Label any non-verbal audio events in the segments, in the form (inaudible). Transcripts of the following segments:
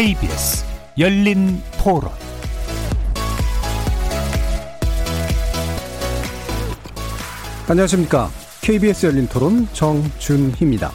KBS 열린 토론 안녕하십니까. KBS 열린 토론 정준희입니다.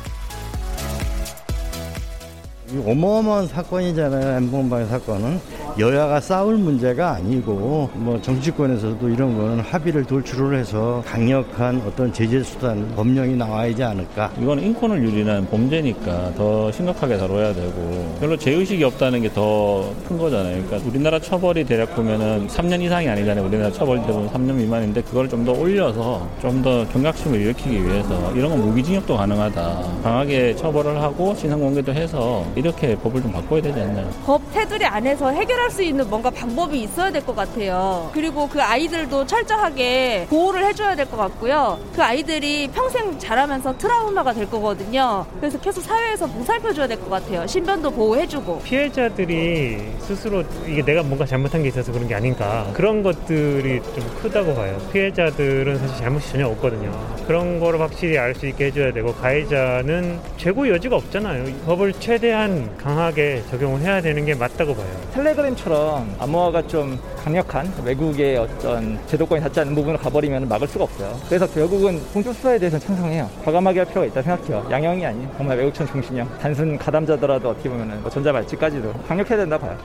어마어마한 사건이잖아요. 엠번방 사건은. 여야가 싸울 문제가 아니고 뭐 정치권에서도 이런 거는 합의를 돌출을 해서 강력한 어떤 제재 수단 법령이 나와야지 않을까. 이건 인권을 유린한 범죄니까 더 심각하게 다뤄야 되고 별로 죄의식이 없다는 게 더 큰 거잖아요. 그러니까 우리나라 처벌이 대략 보면은 3년 이상이 아니잖아요. 우리나라 처벌 대부분 3년 미만인데 그걸 좀 더 올려서 좀 더 경각심을 일으키기 위해서 이런 건 무기징역도 가능하다. 강하게 처벌을 하고 진상 공개도 해서 이렇게 법을 좀 바꿔야 되지 않나요? 법 테두리 안에서 해결할 해결할 수 있는 뭔가 방법이 있어야 될 것 같아요. 그리고 그 아이들도 철저하게 보호를 해줘야 될 것 같고요. 그 아이들이 평생 자라면서 트라우마가 될 거거든요. 그래서 계속 사회에서 보살펴줘야 될 것 같아요. 신변도 보호해주고. 피해자들이 스스로 이게 내가 뭔가 잘못한 게 있어서 그런 게 아닌가 그런 것들이 좀 크다고 봐요. 피해자들은 사실 잘못이 전혀 없거든요. 그런 거를 확실히 알 수 있게 해줘야 되고 가해자는 재고 여지가 없잖아요. 법을 최대한 강하게 적용을 해야 되는 게 맞다고 봐요. 텔레그램 프로그램처럼 암호화가 좀 강력한 외국의 어떤 제도권이 닿지 않는 부분을 가버리면 막을 수가 없어요. 그래서 결국은 공정 수사에 대해서는 찬성해요. 과감하게 할 필요가 있다 생각해요. 양형이 아닌 정말 외국천 중심형. 단순 가담자더라도 어떻게 보면 뭐 전자발찌까지도 강력해야 된다 봐요.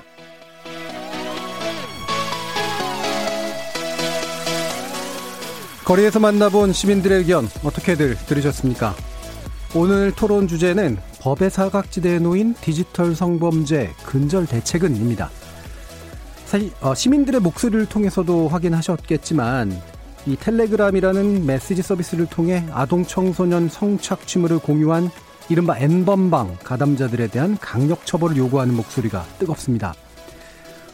거리에서 만나본 시민들의 의견 어떻게들 들으셨습니까? 오늘 토론 주제는 법의 사각지대에 놓인 디지털 성범죄 근절 대책은입니다. 사실 어, 시민들의 목소리를 통해서도 확인하셨겠지만 이 텔레그램이라는 메시지 서비스를 통해 아동 청소년 성착취물을 공유한 이른바 N번방 가담자들에 대한 강력 처벌을 요구하는 목소리가 뜨겁습니다.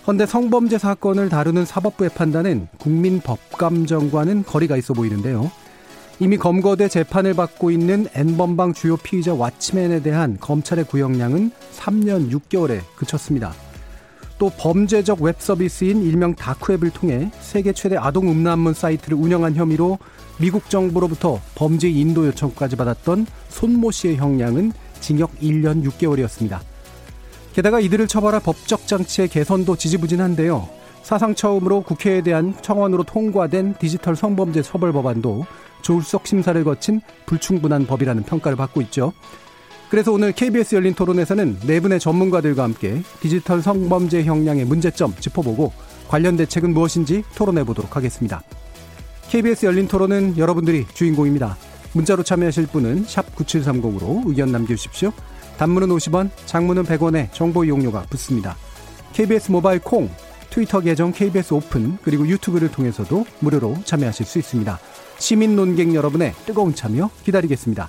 헌데 성범죄 사건을 다루는 사법부의 판단은 국민법감정과는 거리가 있어 보이는데요. 이미 검거돼 재판을 받고 있는 N번방 주요 피의자 왓치맨에 대한 검찰의 구형량은 3년 6개월에 그쳤습니다. 또 범죄적 웹 서비스인 일명 다크웹을 통해 세계 최대 아동 음란물 사이트를 운영한 혐의로 미국 정부로부터 범죄 인도 요청까지 받았던 손모 씨의 형량은 징역 1년 6개월이었습니다. 게다가 이들을 처벌할 법적 장치의 개선도 지지부진한데요. 사상 처음으로 국회에 대한 청원으로 통과된 디지털 성범죄 처벌 법안도 조울석 심사를 거친 불충분한 법이라는 평가를 받고 있죠. 그래서 오늘 KBS 열린 토론에서는 네 분의 전문가들과 함께 디지털 성범죄 형량의 문제점 짚어보고 관련 대책은 무엇인지 토론해 보도록 하겠습니다. KBS 열린 토론은 여러분들이 주인공입니다. 문자로 참여하실 분은 9730으로 의견 남겨주십시오. 단문은 50원, 장문은 100원에 정보 이용료가 붙습니다. KBS 모바일 콩, 트위터 계정 KBS 오픈, 그리고 유튜브를 통해서도 무료로 참여하실 수 있습니다. 시민 논객 여러분의 뜨거운 참여 기다리겠습니다.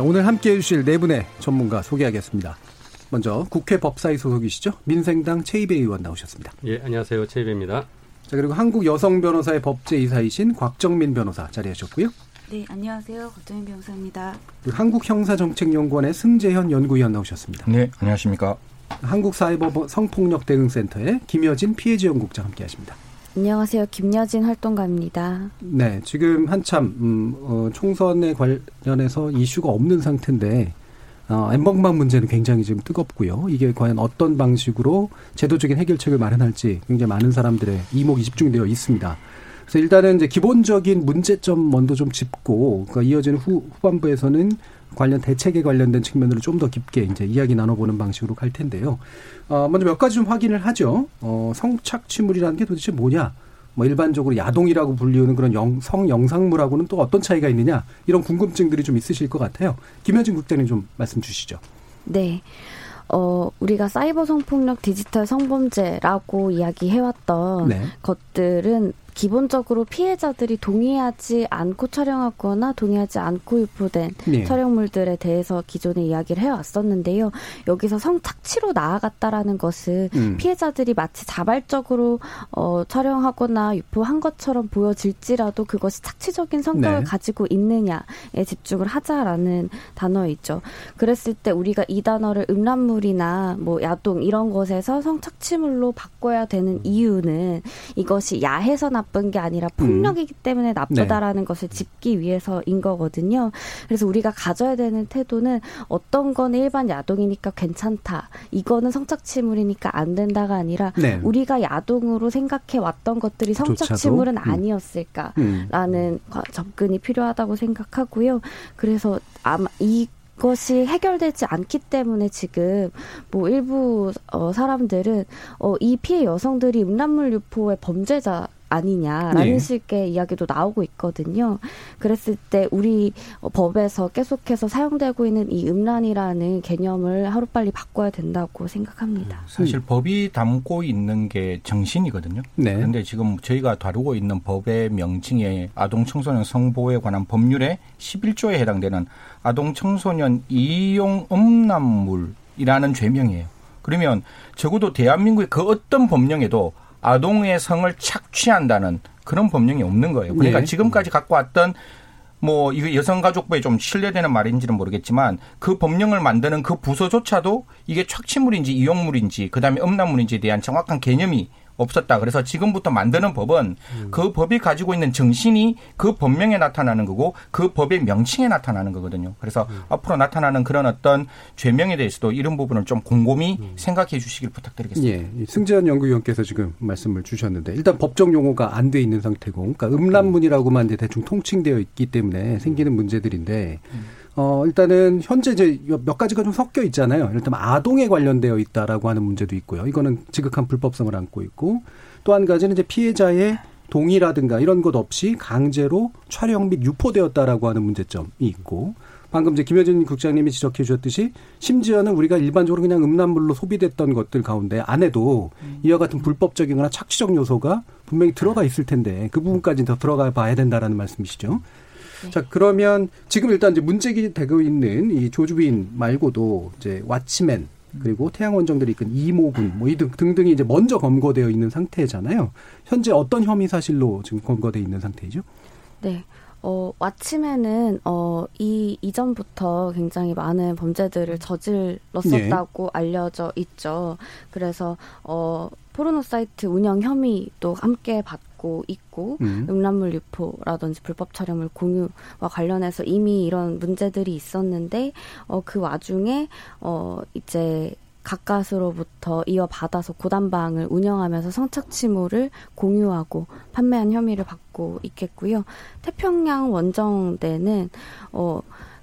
오늘 함께 해주실 네 분의 전문가 소개하겠습니다. 먼저 국회 법사위 소속이시죠? 민생당 최이배 의원 나오셨습니다. 예, 안녕하세요. 최이배입니다. 자, 그리고 한국 여성 변호사의 법제이사이신 곽정민 변호사 자리하셨고요. 네, 안녕하세요. 곽정민 변호사입니다. 한국형사정책연구원의 승재현 연구위원 나오셨습니다. 네, 안녕하십니까. 한국사이버 성폭력 대응센터의 김여진 피해지원국장 함께하십니다. 안녕하세요. 김여진 활동가입니다. 네, 지금 한참 음, 어, 총선에 관련해서 이슈가 없는 상태인데 어, 엠번방 문제는 굉장히 지금 뜨겁고요. 이게 과연 어떤 방식으로 제도적인 해결책을 마련할지 굉장히 많은 사람들의 이목이 집중 되어 있습니다. 그래서 일단은 이제 기본적인 문제점 먼저 좀 짚고 그러니까 이어지는 후, 후반부에서는 관련 대책에 관련된 측면으로 좀 더 깊게 이제 이야기 나눠보는 방식으로 갈 텐데요. 어, 먼저 몇 가지 좀 확인을 하죠. 어, 성착취물이라는 게 도대체 뭐냐? 뭐 일반적으로 야동이라고 불리우는 그런 영, 성 영상물하고는 또 어떤 차이가 있느냐? 이런 궁금증들이 좀 있으실 것 같아요. 김현진 국장님 좀 말씀 주시죠. 네. 어, 우리가 사이버 성폭력 디지털 성범죄라고 이야기해왔던 네. 것들은 기본적으로 피해자들이 동의하지 않고 촬영하거나 동의하지 않고 유포된 네. 촬영물들에 대해서 기존에 이야기를 해왔었는데요. 여기서 성착취로 나아갔다라는 것은 음. 피해자들이 마치 자발적으로 어, 촬영하거나 유포한 것처럼 보여질지라도 그것이 착취적인 성격을 네. 가지고 있느냐에 집중을 하자라는 단어이죠. 그랬을 때 우리가 이 단어를 음란물이나 뭐 야동 이런 것에서 성착취물로 바꿔야 되는 이유는 이것이 야해서 나쁜 게 아니라 폭력이기 때문에 나쁘다라는 것을 짚기 위해서인 거거든요. 그래서 우리가 가져야 되는 태도는 어떤 거는 일반 야동이니까 괜찮다. 이거는 성착취물이니까 안 된다가 아니라 네. 우리가 야동으로 생각해 왔던 것들이? 성착취물은 음. 아니었을까. 음. 라는 접근이 필요하다고 생각하고요. 그래서 아마 이 것이 해결되지 않기 때문에 지금 뭐 일부 어, 사람들은 어, 이 피해 여성들이 음란물 유포의 범죄자 아니냐라는 예. 식의 이야기도 나오고 있거든요. 그랬을 때 우리 어, 법에서 계속해서 사용되고 있는 이 음란이라는 개념을 하루빨리 바꿔야 된다고 생각합니다. 사실 법이 담고 있는 게 정신이거든요. 네. 그런데 지금 저희가 다루고 있는 법의 명칭에 아동 청소년 성보호에 관한 법률의 11조에 해당되는 아동 청소년 이용 음란물이라는 죄명이에요. 그러면 적어도 대한민국의 그 어떤 법령에도 아동의 성을 착취한다는 그런 법령이 없는 거예요. 그러니까 예. 지금까지 갖고 왔던 뭐 이거 여성가족부에 좀 신뢰되는 말인지는 모르겠지만 그 법령을 만드는 그 부서조차도 이게 착취물인지 이용물인지 그다음에 음란물인지에 대한 정확한 개념이 없었다. 그래서 지금부터 만드는 법은 그 법이 가지고 있는 정신이 그 법령에 나타나는 거고 그 법의 명칭에 나타나는 거거든요. 그래서 앞으로 나타나는 그런 어떤 죄명에 대해서도 이런 부분을 좀 곰곰이 생각해 주시길 부탁드리겠습니다. 예, 이 승재현 연구위원께서 지금 말씀을 주셨는데 일단 법적 용어가 안 돼 있는 상태고, 그러니까 음란문이라고만 대충 통칭되어 있기 때문에 생기는 문제들인데, 어 일단은 현재 이제 몇 가지가 좀 섞여 있잖아요. 일단 아동에 관련되어 있다라고 하는 문제도 있고요. 이거는 지극한 불법성을 안고 있고, 또 한 가지는 이제 피해자의 동의라든가 이런 것 없이 강제로 촬영 및 유포되었다라고 하는 문제점이 있고 방금 이제 김효진 국장님이 지적해 주셨듯이 심지어는 우리가 일반적으로 그냥 음란물로 소비됐던 것들 가운데 안에도 이와 같은 불법적이거나 착취적 요소가 분명히 들어가 있을 텐데 그 부분까지 더 들어가 봐야 된다라는 말씀이시죠. 자 그러면 지금 일단 이제 문제기 되고 있는 이 조주빈 말고도 이제 왓치맨 그리고 태양 원정들이 이끈 이모군 뭐 이 등등이 이제 먼저 검거되어 있는 상태잖아요. 현재 어떤 혐의 사실로 지금 검거돼 있는 상태이죠? 네. 어, 왓치맨은, 어, 이, 이전부터 굉장히 많은 범죄들을 저질렀었다고 알려져 있죠. 그래서, 어, 포르노 사이트 운영 혐의도 함께 받고 있고, 음. 음란물 유포라든지 불법 촬영물 공유와 관련해서 이미 이런 문제들이 있었는데, 어, 그 와중에, 어, 이제, 가까스로부터 이어받아서 고단방을 운영하면서 성착취물을 공유하고 판매한 혐의를 받고 있겠고요. 태평양 원정대는 어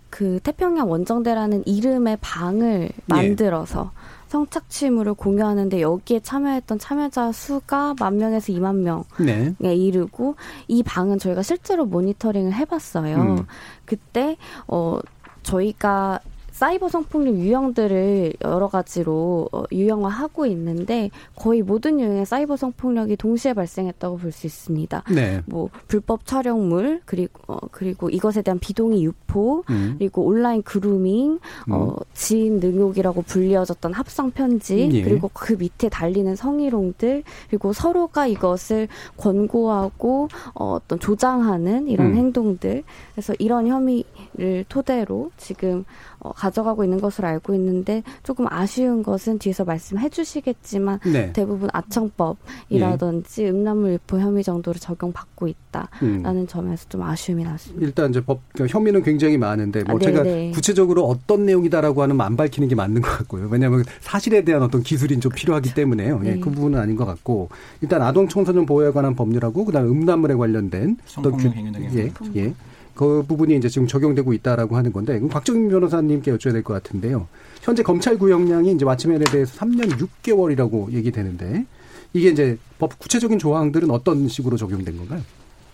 그 태평양 원정대라는 이름의 방을 만들어서 성착취물을 공유하는데 여기에 참여했던 참여자 수가 만 명에서 2만 명에 네. 이르고 이 방은 저희가 실제로 모니터링을 해봤어요. 음. 그때 어 저희가 사이버 성폭력 유형들을 여러 가지로 어, 유형화하고 있는데 거의 모든 유형의 사이버 성폭력이 동시에 발생했다고 볼 수 있습니다. 네. 뭐 불법 촬영물 그리고 어, 그리고 이것에 대한 비동의 유포 음. 그리고 온라인 그루밍 어, 음. 지인 능욕이라고 불리어졌던 합성 편지 예. 그리고 그 밑에 달리는 성희롱들 그리고 서로가 이것을 권고하고 어, 어떤 조장하는 이런 음. 행동들 그래서 이런 혐의를 토대로 지금 어, 가져가고 있는 것으로 알고 있는데 조금 아쉬운 것은 뒤에서 말씀해 주시겠지만 네. 대부분 아청법이라든지 음란물 유포 혐의 정도로 적용받고 있다라는 음. 점에서 좀 아쉬움이 났습니다. 일단 이제 법 그러니까 혐의는 굉장히 많은데 뭐 아, 네, 제가 네. 구체적으로 어떤 내용이다라고 하는 안 밝히는 게 맞는 것 같고요. 왜냐하면 사실에 대한 어떤 기술이 좀 필요하기 때문에요. 예, 네. 그 부분은 아닌 것 같고 일단 아동 청소년 보호에 관한 법률하고 그다음에 음란물에 관련된 어떤 성폭력 행위 등에 예, 예. 그 부분이 이제 지금 적용되고 있다라고 하는 건데 그럼 곽정민 변호사님께 여쭤야 될 것 같은데요. 현재 검찰 구형량이 이제 왓츠맨에 대해서 3년 6개월이라고 얘기되는데 이게 이제 법 구체적인 조항들은 어떤 식으로 적용된 건가요?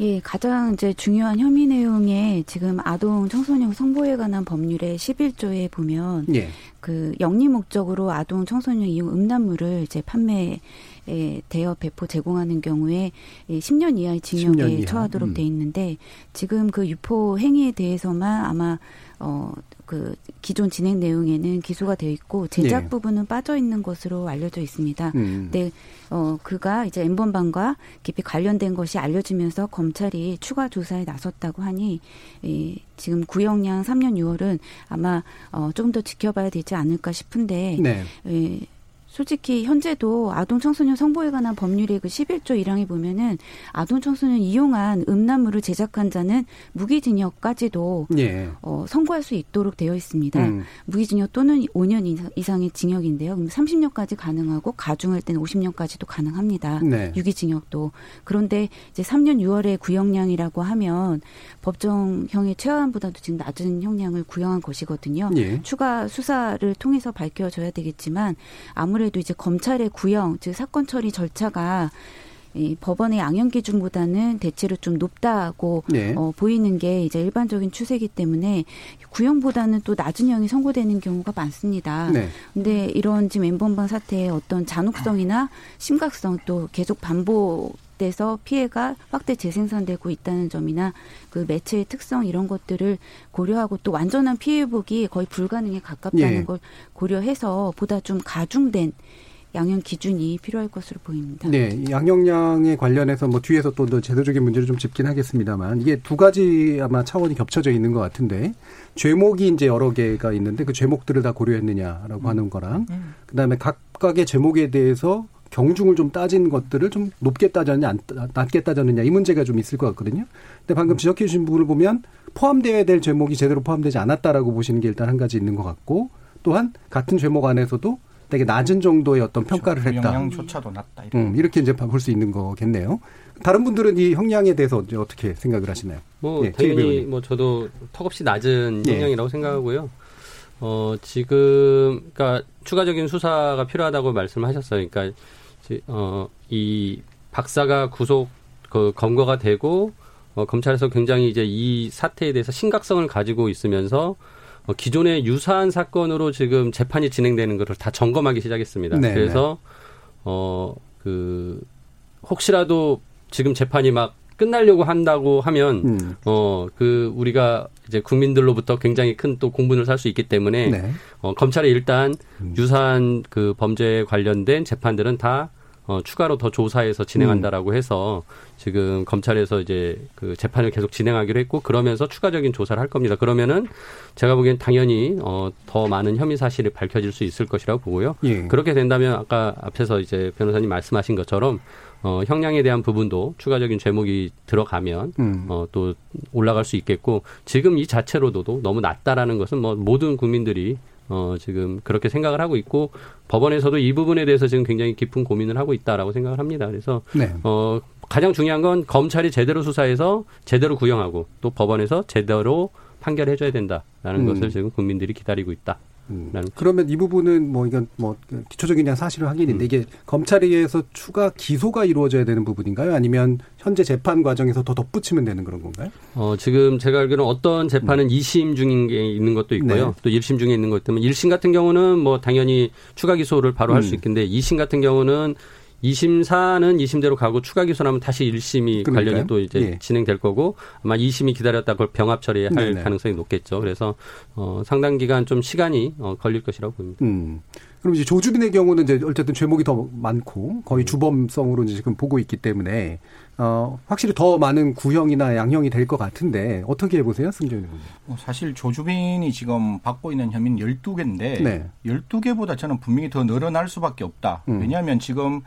예, 가장 이제 중요한 혐의 내용에 지금 아동 청소년 성보호에 관한 법률의 11조에 보면 예. 그 영리 목적으로 아동 청소년 이용 음란물을 이제 판매 대여 배포 제공하는 경우에 10년 이하의 징역에 10년 이하. 처하도록 음. 돼 있는데 지금 그 유포 행위에 대해서만 아마 어 그 기존 진행 내용에는 기소가 되어 있고 제작 예. 부분은 빠져 있는 것으로 알려져 있습니다. 음. 근데 어 그가 이제 엠번방과 깊이 관련된 것이 알려지면서 검찰이 추가 조사에 나섰다고 하니 이 지금 구형량 3년 6월은 아마 어 조금 더 지켜봐야 되지 않을까 싶은데 네. 예, 솔직히 현재도 아동 청소년 성보에 관한 법률의 그 11조 1항에 보면은 아동 청소년 이용한 음란물을 제작한 자는 무기징역까지도 예. 어, 선고할 수 있도록 되어 있습니다. 음. 무기징역 또는 5년 이상- 이상의 징역인데요. 그럼 30년까지 가능하고 가중할 때는 50년까지도 가능합니다. 네. 유기징역도. 그런데 이제 3년 6월에 구형량이라고 하면 법정형의 최하한보다도 지금 낮은 형량을 구형한 것이거든요. 예. 추가 수사를 통해서 밝혀져야 되겠지만 아무래도 이제 검찰의 구형, 즉 사건 처리 절차가 이 법원의 양형 기준보다는 대체로 좀 높다고 네. 어, 보이는 게 이제 일반적인 추세이기 때문에 구형보다는 또 낮은 형이 선고되는 경우가 많습니다. 네. 근데 이런 지금 엠번방 사태의 어떤 잔혹성이나 심각성 또 계속 반복 돼서 피해가 확대 재생산되고 있다는 점이나 그 매체의 특성 이런 것들을 고려하고 또 완전한 피해 회복이 거의 불가능에 가깝다는 예. 걸 고려해서 보다 좀 가중된 양형 기준이 필요할 것으로 보입니다. 네, 이 양형량에 관련해서 뭐 뒤에서 또더 제도적인 문제를 좀 짚긴 하겠습니다만 이게 두 가지 아마 차원이 겹쳐져 있는 것 같은데 죄목이 이제 여러 개가 있는데 그 죄목들을 다 고려했느냐라고 하는 거랑 그다음에 각각의 제목에 대해서 경중을 좀 따진 것들을 좀 높게 따졌느냐 안 따- 낮게 따졌느냐 이 문제가 좀 있을 것 같거든요. 근데 방금 지적해 주신 부분을 보면 포함되어야 될 제목이 제대로 포함되지 않았다라고 보시는 게 일단 한 가지 있는 것 같고 또한 같은 제목 안에서도 되게 낮은 정도의 어떤 평가를 했다. 영양조차도 낮다. 이렇게. 음, 이렇게 이제 볼 수 있는 거겠네요. 다른 분들은 이 형량에 대해서 이제 어떻게 생각을 하시나요? 뭐 예, 당연히. 뭐 저도 턱없이 낮은 예. 형량이라고 생각하고요. 어 지금 그러니까 추가적인 수사가 필요하다고 말씀하셨어요. 그러니까 어 이 박사가 구속 그 검거가 되고 어, 검찰에서 굉장히 이제 이 사태에 대해서 심각성을 가지고 있으면서 어, 기존의 유사한 사건으로 지금 재판이 진행되는 것을 다 점검하기 시작했습니다. 네, 그래서 어 그 혹시라도 지금 재판이 막 끝나려고 한다고 하면 음. 어그 우리가 이제 국민들로부터 굉장히 큰 또 공분을 살 수 있기 때문에 네. 어 검찰이 일단 유사한 그 범죄에 관련된 재판들은 다 어, 추가로 더 조사해서 진행한다라고 해서 지금 검찰에서 이제 그 재판을 계속 진행하기로 했고 그러면서 추가적인 조사를 할 겁니다. 그러면은 제가 보기엔 당연히 어, 더 많은 혐의 사실이 밝혀질 수 있을 것이라고 보고요. 예. 그렇게 된다면 아까 앞에서 이제 변호사님 말씀하신 것처럼 어, 형량에 대한 부분도 추가적인 죄목이 들어가면 음. 어, 또 올라갈 수 있겠고 지금 이 자체로도 너무 낮다라는 것은 뭐 모든 국민들이 어, 지금 그렇게 생각을 하고 있고 법원에서도 이 부분에 대해서 지금 굉장히 깊은 고민을 하고 있다라고 생각을 합니다. 그래서 네. 어, 가장 중요한 건 검찰이 제대로 수사해서 제대로 구형하고 또 법원에서 제대로 판결해줘야 된다라는 음. 것을 지금 국민들이 기다리고 있다. 음. 그러면 이 부분은 뭐 이건 뭐 기초적인 그냥 사실을 확인인데 이게 검찰에 의해서 추가 기소가 이루어져야 되는 부분인가요? 아니면 현재 재판 과정에서 더 덧붙이면 되는 그런 건가요? 어, 지금 제가 알기로는 어떤 재판은 2심 중인 게 있는 것도 있고요. 음. 네. 또 1심 중에 있는 것 때문에 1심 같은 경우는 뭐 당연히 추가 기소를 바로 할수 음. 있겠는데 2심 같은 경우는 2심사는 2심대로 가고 추가 기소하면 다시 1심이 그러니까요. 관련이 또 이제 예. 진행될 거고 아마 2심이 기다렸다 그걸 병합 처리할 네네. 가능성이 높겠죠. 그래서 어, 상당 기간 좀 시간이 어, 걸릴 것이라고 보입니다. 음. 그럼 이제 조주빈의 경우는 이제 어쨌든 죄목이 더 많고 거의 주범성으로 이제 지금 보고 있기 때문에 어 확실히 더 많은 구형이나 양형이 될 것 같은데 어떻게 해보세요, 승준 의원님? 뭐 사실 조주빈이 지금 받고 있는 혐의는 12개인데 네. 12개보다 저는 분명히 더 늘어날 수밖에 없다. 음. 왜냐하면 지금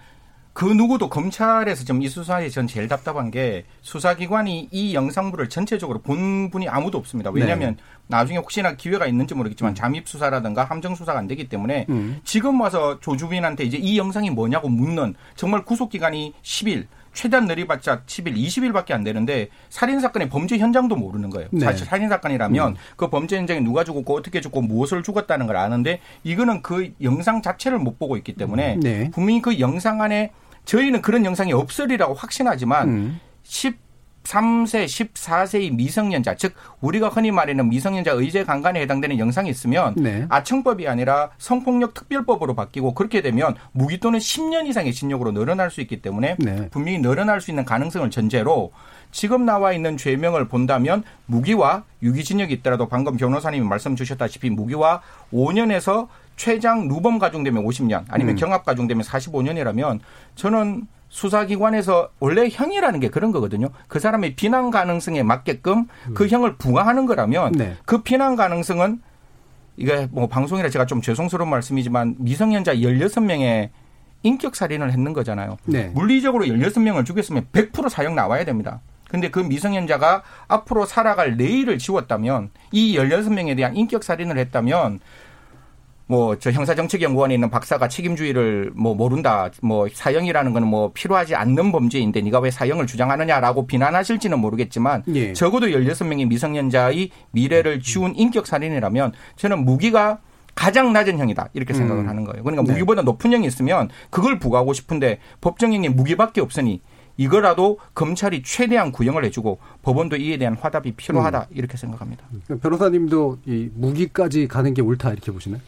그 누구도 검찰에서 지금 이 수사에 전 제일 답답한 게 수사기관이 이 영상물을 전체적으로 본 분이 아무도 없습니다. 왜냐하면 네. 나중에 혹시나 기회가 있는지 모르겠지만 잠입 수사라든가 함정 수사가 안 되기 때문에 음. 지금 와서 조주빈한테 이제 이 영상이 뭐냐고 묻는 정말 구속 기간이 10일 최대한 느리봤자 10일, 20일밖에 안 되는데 살인 사건의 범죄 현장도 모르는 거예요. 네. 사실 살인 사건이라면 그 범죄 현장에 누가 죽었고 어떻게 죽고 무엇을 죽었다는 걸 아는데 이거는 그 영상 자체를 못 보고 있기 때문에 네. 분명히 그 영상 안에 저희는 그런 영상이 없으리라고 확신하지만 음. 13세, 14세의 미성년자, 즉 우리가 흔히 말하는 미성년자 의제 강간에 해당되는 영상이 있으면 네. 아청법이 아니라 성폭력 특별법으로 바뀌고 그렇게 되면 무기 또는 10년 이상의 징역으로 늘어날 수 있기 때문에 네. 분명히 늘어날 수 있는 가능성을 전제로 지금 나와 있는 죄명을 본다면 무기와 유기징역이 있더라도 방금 변호사님이 말씀 주셨다시피 무기와 5년에서 최장 누범 가중되면 50년 아니면 음. 경합 가중되면 45년이라면 저는 수사기관에서 원래 형이라는 게 그런 거거든요. 그 사람의 비난 가능성에 맞게끔 그 음. 형을 부과하는 거라면 네. 그 비난 가능성은 이게 뭐 방송이라 제가 좀 죄송스러운 말씀이지만 미성년자 16명의 인격 살인을 했는 거잖아요. 네. 물리적으로 16명을 죽였으면 100% 사형 나와야 됩니다. 근데 그 미성년자가 앞으로 살아갈 내일을 지웠다면 이 16명에 대한 인격 살인을 했다면 뭐 저 형사정책연구원에 있는 박사가 책임주의를 뭐 모른다. 뭐 사형이라는 거는 뭐 필요하지 않는 범죄인데 네가 왜 사형을 주장하느냐라고 비난하실지는 모르겠지만 예. 적어도 16명의 미성년자의 미래를 지운 인격 살인이라면 저는 무기가 가장 낮은 형이다 이렇게 생각을 음. 하는 거예요. 그러니까 네. 무기보다 높은 형이 있으면 그걸 부과하고 싶은데 법정형이 무기밖에 없으니 이거라도 검찰이 최대한 구형을 해주고 법원도 이에 대한 화답이 필요하다 음. 이렇게 생각합니다. 변호사님도 이 무기까지 가는 게 옳다 이렇게 보시나요?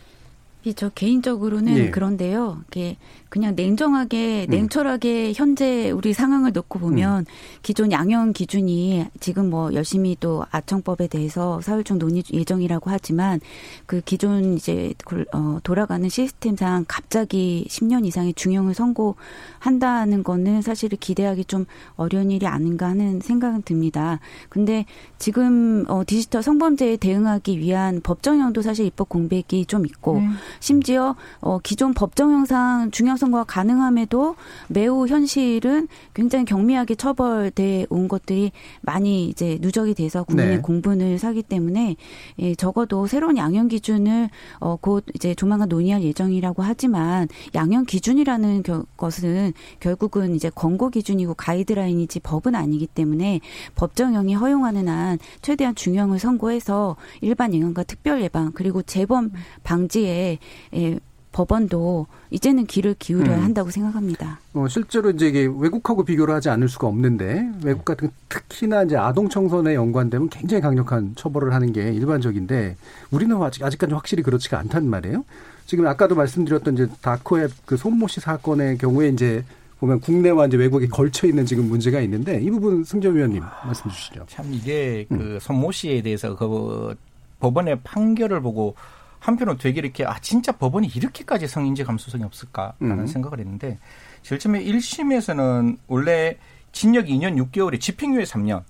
저 개인적으로는 예. 그런데요. 이게 그냥 냉정하게 음. 냉철하게 현재 우리 상황을 놓고 보면 음. 기존 양형 기준이 지금 뭐 열심히 또 아청법에 대해서 사흘 중 논의 예정이라고 하지만 그 기존 이제 어 돌아가는 시스템상 갑자기 10년 이상의 중형을 선고한다는 거는 사실 기대하기 좀 어려운 일이 아닌가 하는 생각은 듭니다. 근데 지금 어 디지털 성범죄에 대응하기 위한 법정형도 사실 입법 공백이 좀 있고 음. 심지어 어 기존 법 정형상 중형 선거가 가능함에도 매우 현실은 굉장히 경미하게 처벌돼 온 것들이 많이 이제 누적이 돼서 국민의 네. 공분을 사기 때문에 예, 적어도 새로운 양형 기준을 어, 곧 이제 조만간 논의할 예정이라고 하지만 양형 기준이라는 겨, 것은 결국은 이제 권고 기준이고 가이드라인이지 법은 아니기 때문에 법정형이 허용하는 한 최대한 중형을 선고해서 일반 예방과 특별 예방 그리고 재범 방지에 예, 법원도 이제는 귀를 기울여야 음. 한다고 생각합니다. 어, 실제로 이제 이게 외국하고 비교를 하지 않을 수가 없는데 외국 같은 특히나 이제 아동 청소년에 연관되면 굉장히 강력한 처벌을 하는 게 일반적인데 우리는 아직 아직까지 확실히 그렇지가 않단 말이에요. 지금 아까도 말씀드렸던 이제 다크웹 그 손모 씨 사건의 경우에 이제 보면 국내와 이제 외국에 걸쳐 있는 지금 문제가 있는데 이 부분 승전 위원님 말씀 주시죠. 참 이게 그 음. 손모 씨에 대해서 그 법원의 판결을 보고 한편으로 되게 이렇게 아 진짜 법원이 이렇게까지 성인지 감수성이 없을까라는 음. 생각을 했는데 실제로 1심에서는 원래 징역 2년 6개월에 집행유예 3년 을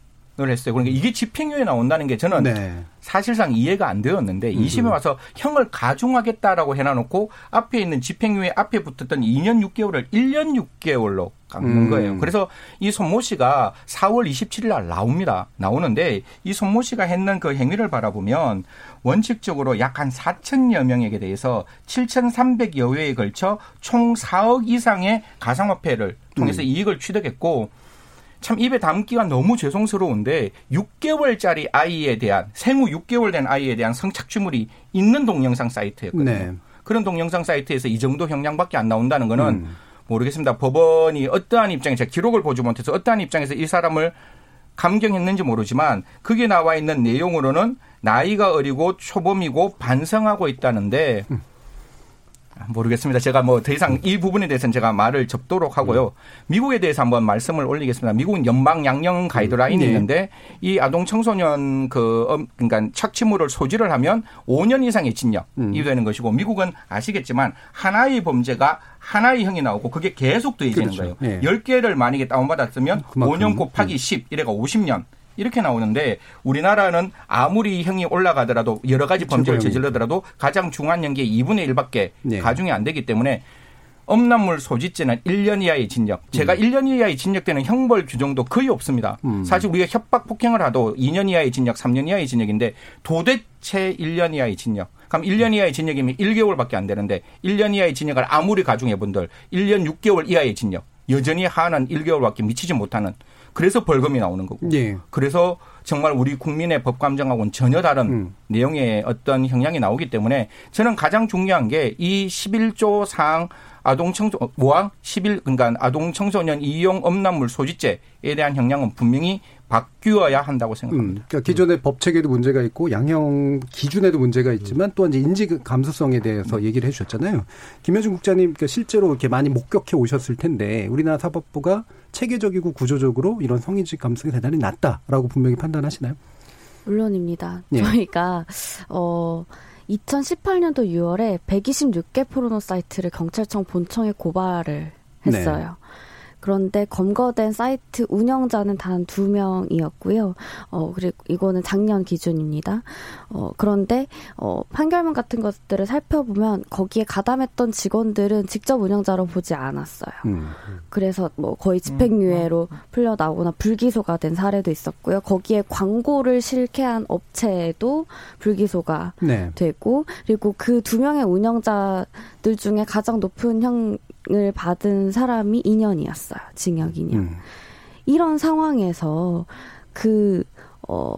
했어요. 그러니까 이게 집행유예 나온다는 게 저는 네. 사실상 이해가 안 되었는데 2심에 음. 와서 형을 가중하겠다라고 해놔놓고 앞에 있는 집행유예 앞에 붙었던 2년 6개월을 1년 6개월로 깎는 음. 거예요. 그래서 이 손모 씨가 4월 27일 날 나옵니다. 나오는데 이 손모 씨가 했는 그 행위를 바라보면 원칙적으로 약 한 4천여 명에게 대해서 7,300여 회에 걸쳐 총 4억 이상의 가상화폐를 통해서 음. 이익을 취득했고 참 입에 담기가 너무 죄송스러운데 6개월짜리 아이에 대한 생후 6개월 된 아이에 대한 성착취물이 있는 동영상 사이트였거든요. 네. 그런 동영상 사이트에서 이 정도 형량밖에 안 나온다는 거는 음. 모르겠습니다. 법원이 어떠한 입장에서 기록을 보지 못해서 어떠한 입장에서 이 사람을 감경했는지 모르지만 그게 나와 있는 내용으로는 나이가 어리고 초범이고 반성하고 있다는데 음. 모르겠습니다. 제가 뭐 더 이상 이 부분에 대해서는 제가 말을 접도록 하고요. 미국에 대해서 한번 말씀을 올리겠습니다. 미국은 연방 양형 가이드라인이 네. 있는데 이 아동 청소년 그 그러니까 착취물을 소지를 하면 5년 이상의 징역이 음. 되는 것이고 미국은 아시겠지만 하나의 범죄가 하나의 형이 나오고 그게 계속 더해지는 그렇죠. 거예요. 네. 10개를 만약에 다운받았으면 그만큼. 5년 곱하기 10 이래가 50년 이렇게 나오는데 우리나라는 아무리 형이 올라가더라도 여러 가지 범죄를 저질러더라도 가장 중한 형기의 2분의 1밖에 네. 가중이 안 되기 때문에 음란물 소지죄는 1년 이하의 징역. 제가 음. 1년 이하의 징역되는 형벌 규정도 거의 없습니다. 음. 사실 우리가 협박 폭행을 하도 2년 이하의 징역, 3년 이하의 징역인데 도대체 1년 이하의 징역. 그럼 1년 이하의 징역이면 1개월밖에 안 되는데 1년 이하의 징역을 아무리 가중해 본들 1년 6개월 이하의 징역. 여전히 하는 1개월밖에 미치지 못하는 그래서 벌금이 나오는 거고. 예. 그래서 정말 우리 국민의 법 감정하고는 전혀 다른 음. 내용의 어떤 형량이 나오기 때문에 저는 가장 중요한 게 이 11조 상 아동 청소 모항 11 그러니까 아동 청소년 이용 음란물 소지죄에 대한 형량은 분명히 바뀌어야 한다고 생각합니다. 음, 그러니까 기존의 법 체계도 문제가 있고 양형 기준에도 문제가 있지만 또 이제 인지 감수성에 대해서 얘기를 해주셨잖아요. 김효준 국장님 그러니까 실제로 이렇게 많이 목격해 오셨을 텐데 우리나라 사법부가 체계적이고 구조적으로 이런 성인지 감수성이 대단히 낮다라고 분명히 판단하시나요? 물론입니다. 예. 저희가 어 2018년도 6월에 126개 포르노 사이트를 경찰청 본청에 고발을 했어요. 그런데 검거된 사이트 운영자는 단 두 명이었고요. 어, 그리고 이거는 작년 기준입니다. 어, 그런데, 어, 판결문 같은 것들을 살펴보면 거기에 가담했던 직원들은 직접 운영자로 보지 않았어요. 음. 그래서 뭐 거의 집행유예로 풀려 나오거나 불기소가 된 사례도 있었고요. 거기에 광고를 실케한 업체도 불기소가 네. 되고 그리고 그 두 명의 운영자들 중에 가장 높은 형 을 받은 사람이 2년이었어요. 징역 2년. 음. 이런 상황에서 그 어.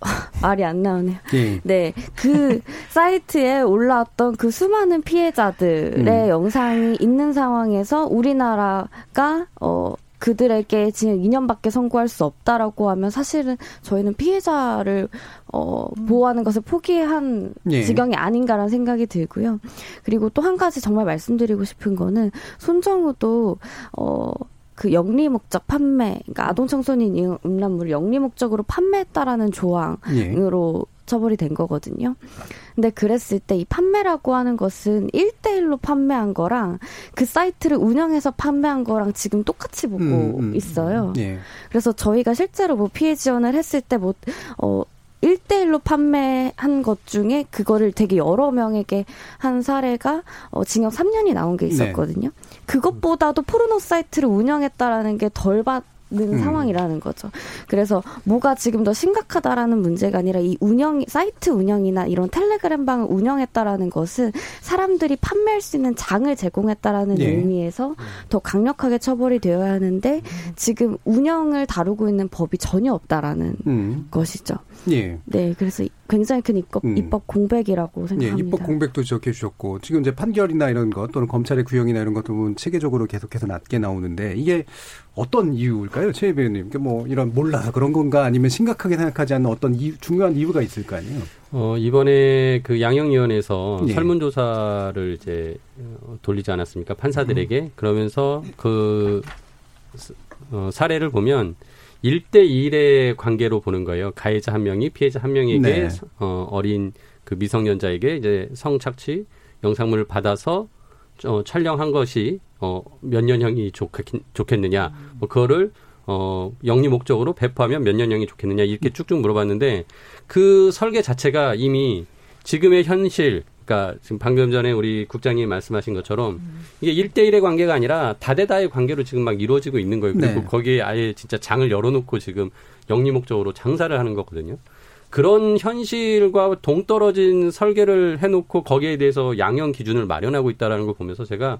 (laughs) 말이 안 나오네요. 예. 네, 그 사이트에 올라왔던 그 수많은 피해자들의 음. 영상이 있는 상황에서 우리나라가 어 그들에게 징역 2년밖에 선고할 수 없다라고 하면 사실은 저희는 피해자를 어 보호하는 것을 포기한 예. 지경이 아닌가라는 생각이 들고요. 그리고 또 한 가지 정말 말씀드리고 싶은 거는 손정우도 어 그 영리 목적 판매, 그러니까 아동 청소년 이용 음란물을 영리 목적으로 판매했다라는 조항 예. 으로 처벌이 된 거거든요. 근데 그랬을 때 이 판매라고 하는 것은 1대1로 판매한 거랑 그 사이트를 운영해서 판매한 거랑 지금 똑같이 보고 음, 음, 있어요. 예. 그래서 저희가 실제로 뭐 피해 지원을 했을 때 뭐, 어, 1대1로 판매한 것 중에 그거를 되게 여러 명에게 한 사례가 어, 징역 3년이 나온 게 있었거든요. 그것보다도 포르노 사이트를 운영했다라는 게 덜 받 는 음. 상황이라는 거죠. 그래서 뭐가 지금 더 심각하다라는 문제가 아니라 이 운영 사이트 운영이나 이런 텔레그램 방을 운영했다라는 것은 사람들이 판매할 수 있는 장을 제공했다라는 예. 의미에서 더 강력하게 처벌이 되어야 하는데 지금 운영을 다루고 있는 법이 전혀 없다라는 음. 것이죠. 예. 네, 그래서 굉장히 큰 입법, 음. 입법 공백이라고 예, 생각합니다. 입법 공백도 지적해 주셨고 지금 이제 판결이나 이런 것 또는 검찰의 구형이나 이런 것도 보면 체계적으로 계속해서 낮게 나오는데 이게 어떤 이유일까요, 최 배우님? 그뭐 이런 몰라서 그런 건가 아니면 심각하게 생각하지 않는 어떤 이유, 중요한 이유가 있을 거 아니에요? 어, 이번에 그 양형위원회에서 예. 설문조사를 이제 어, 돌리지 않았습니까? 판사들에게. 그러면서 그 어, 사례를 보면 1대1의 관계로 보는 거예요. 가해자 한 명이 피해자 한 명에게 네. 어, 어린 그 미성년자에게 이제 성착취 영상물을 받아서 어, 촬영한 것이 어, 몇 년형이 좋겠, 좋겠느냐. 뭐 그거를 어, 영리 목적으로 배포하면 몇 년형이 좋겠느냐 이렇게 쭉쭉 물어봤는데 그 설계 자체가 이미 지금의 현실 그러니까 지금 방금 전에 우리 국장님이 말씀하신 것처럼 이게 일대일의 관계가 아니라 다대다의 관계로 지금 막 이루어지고 있는 거예요. 그리고 네. 거기에 아예 진짜 장을 열어놓고 지금 영리 목적으로 장사를 하는 거거든요. 그런 현실과 동떨어진 설계를 해놓고 거기에 대해서 양형 기준을 마련하고 있다라는 걸 보면서 제가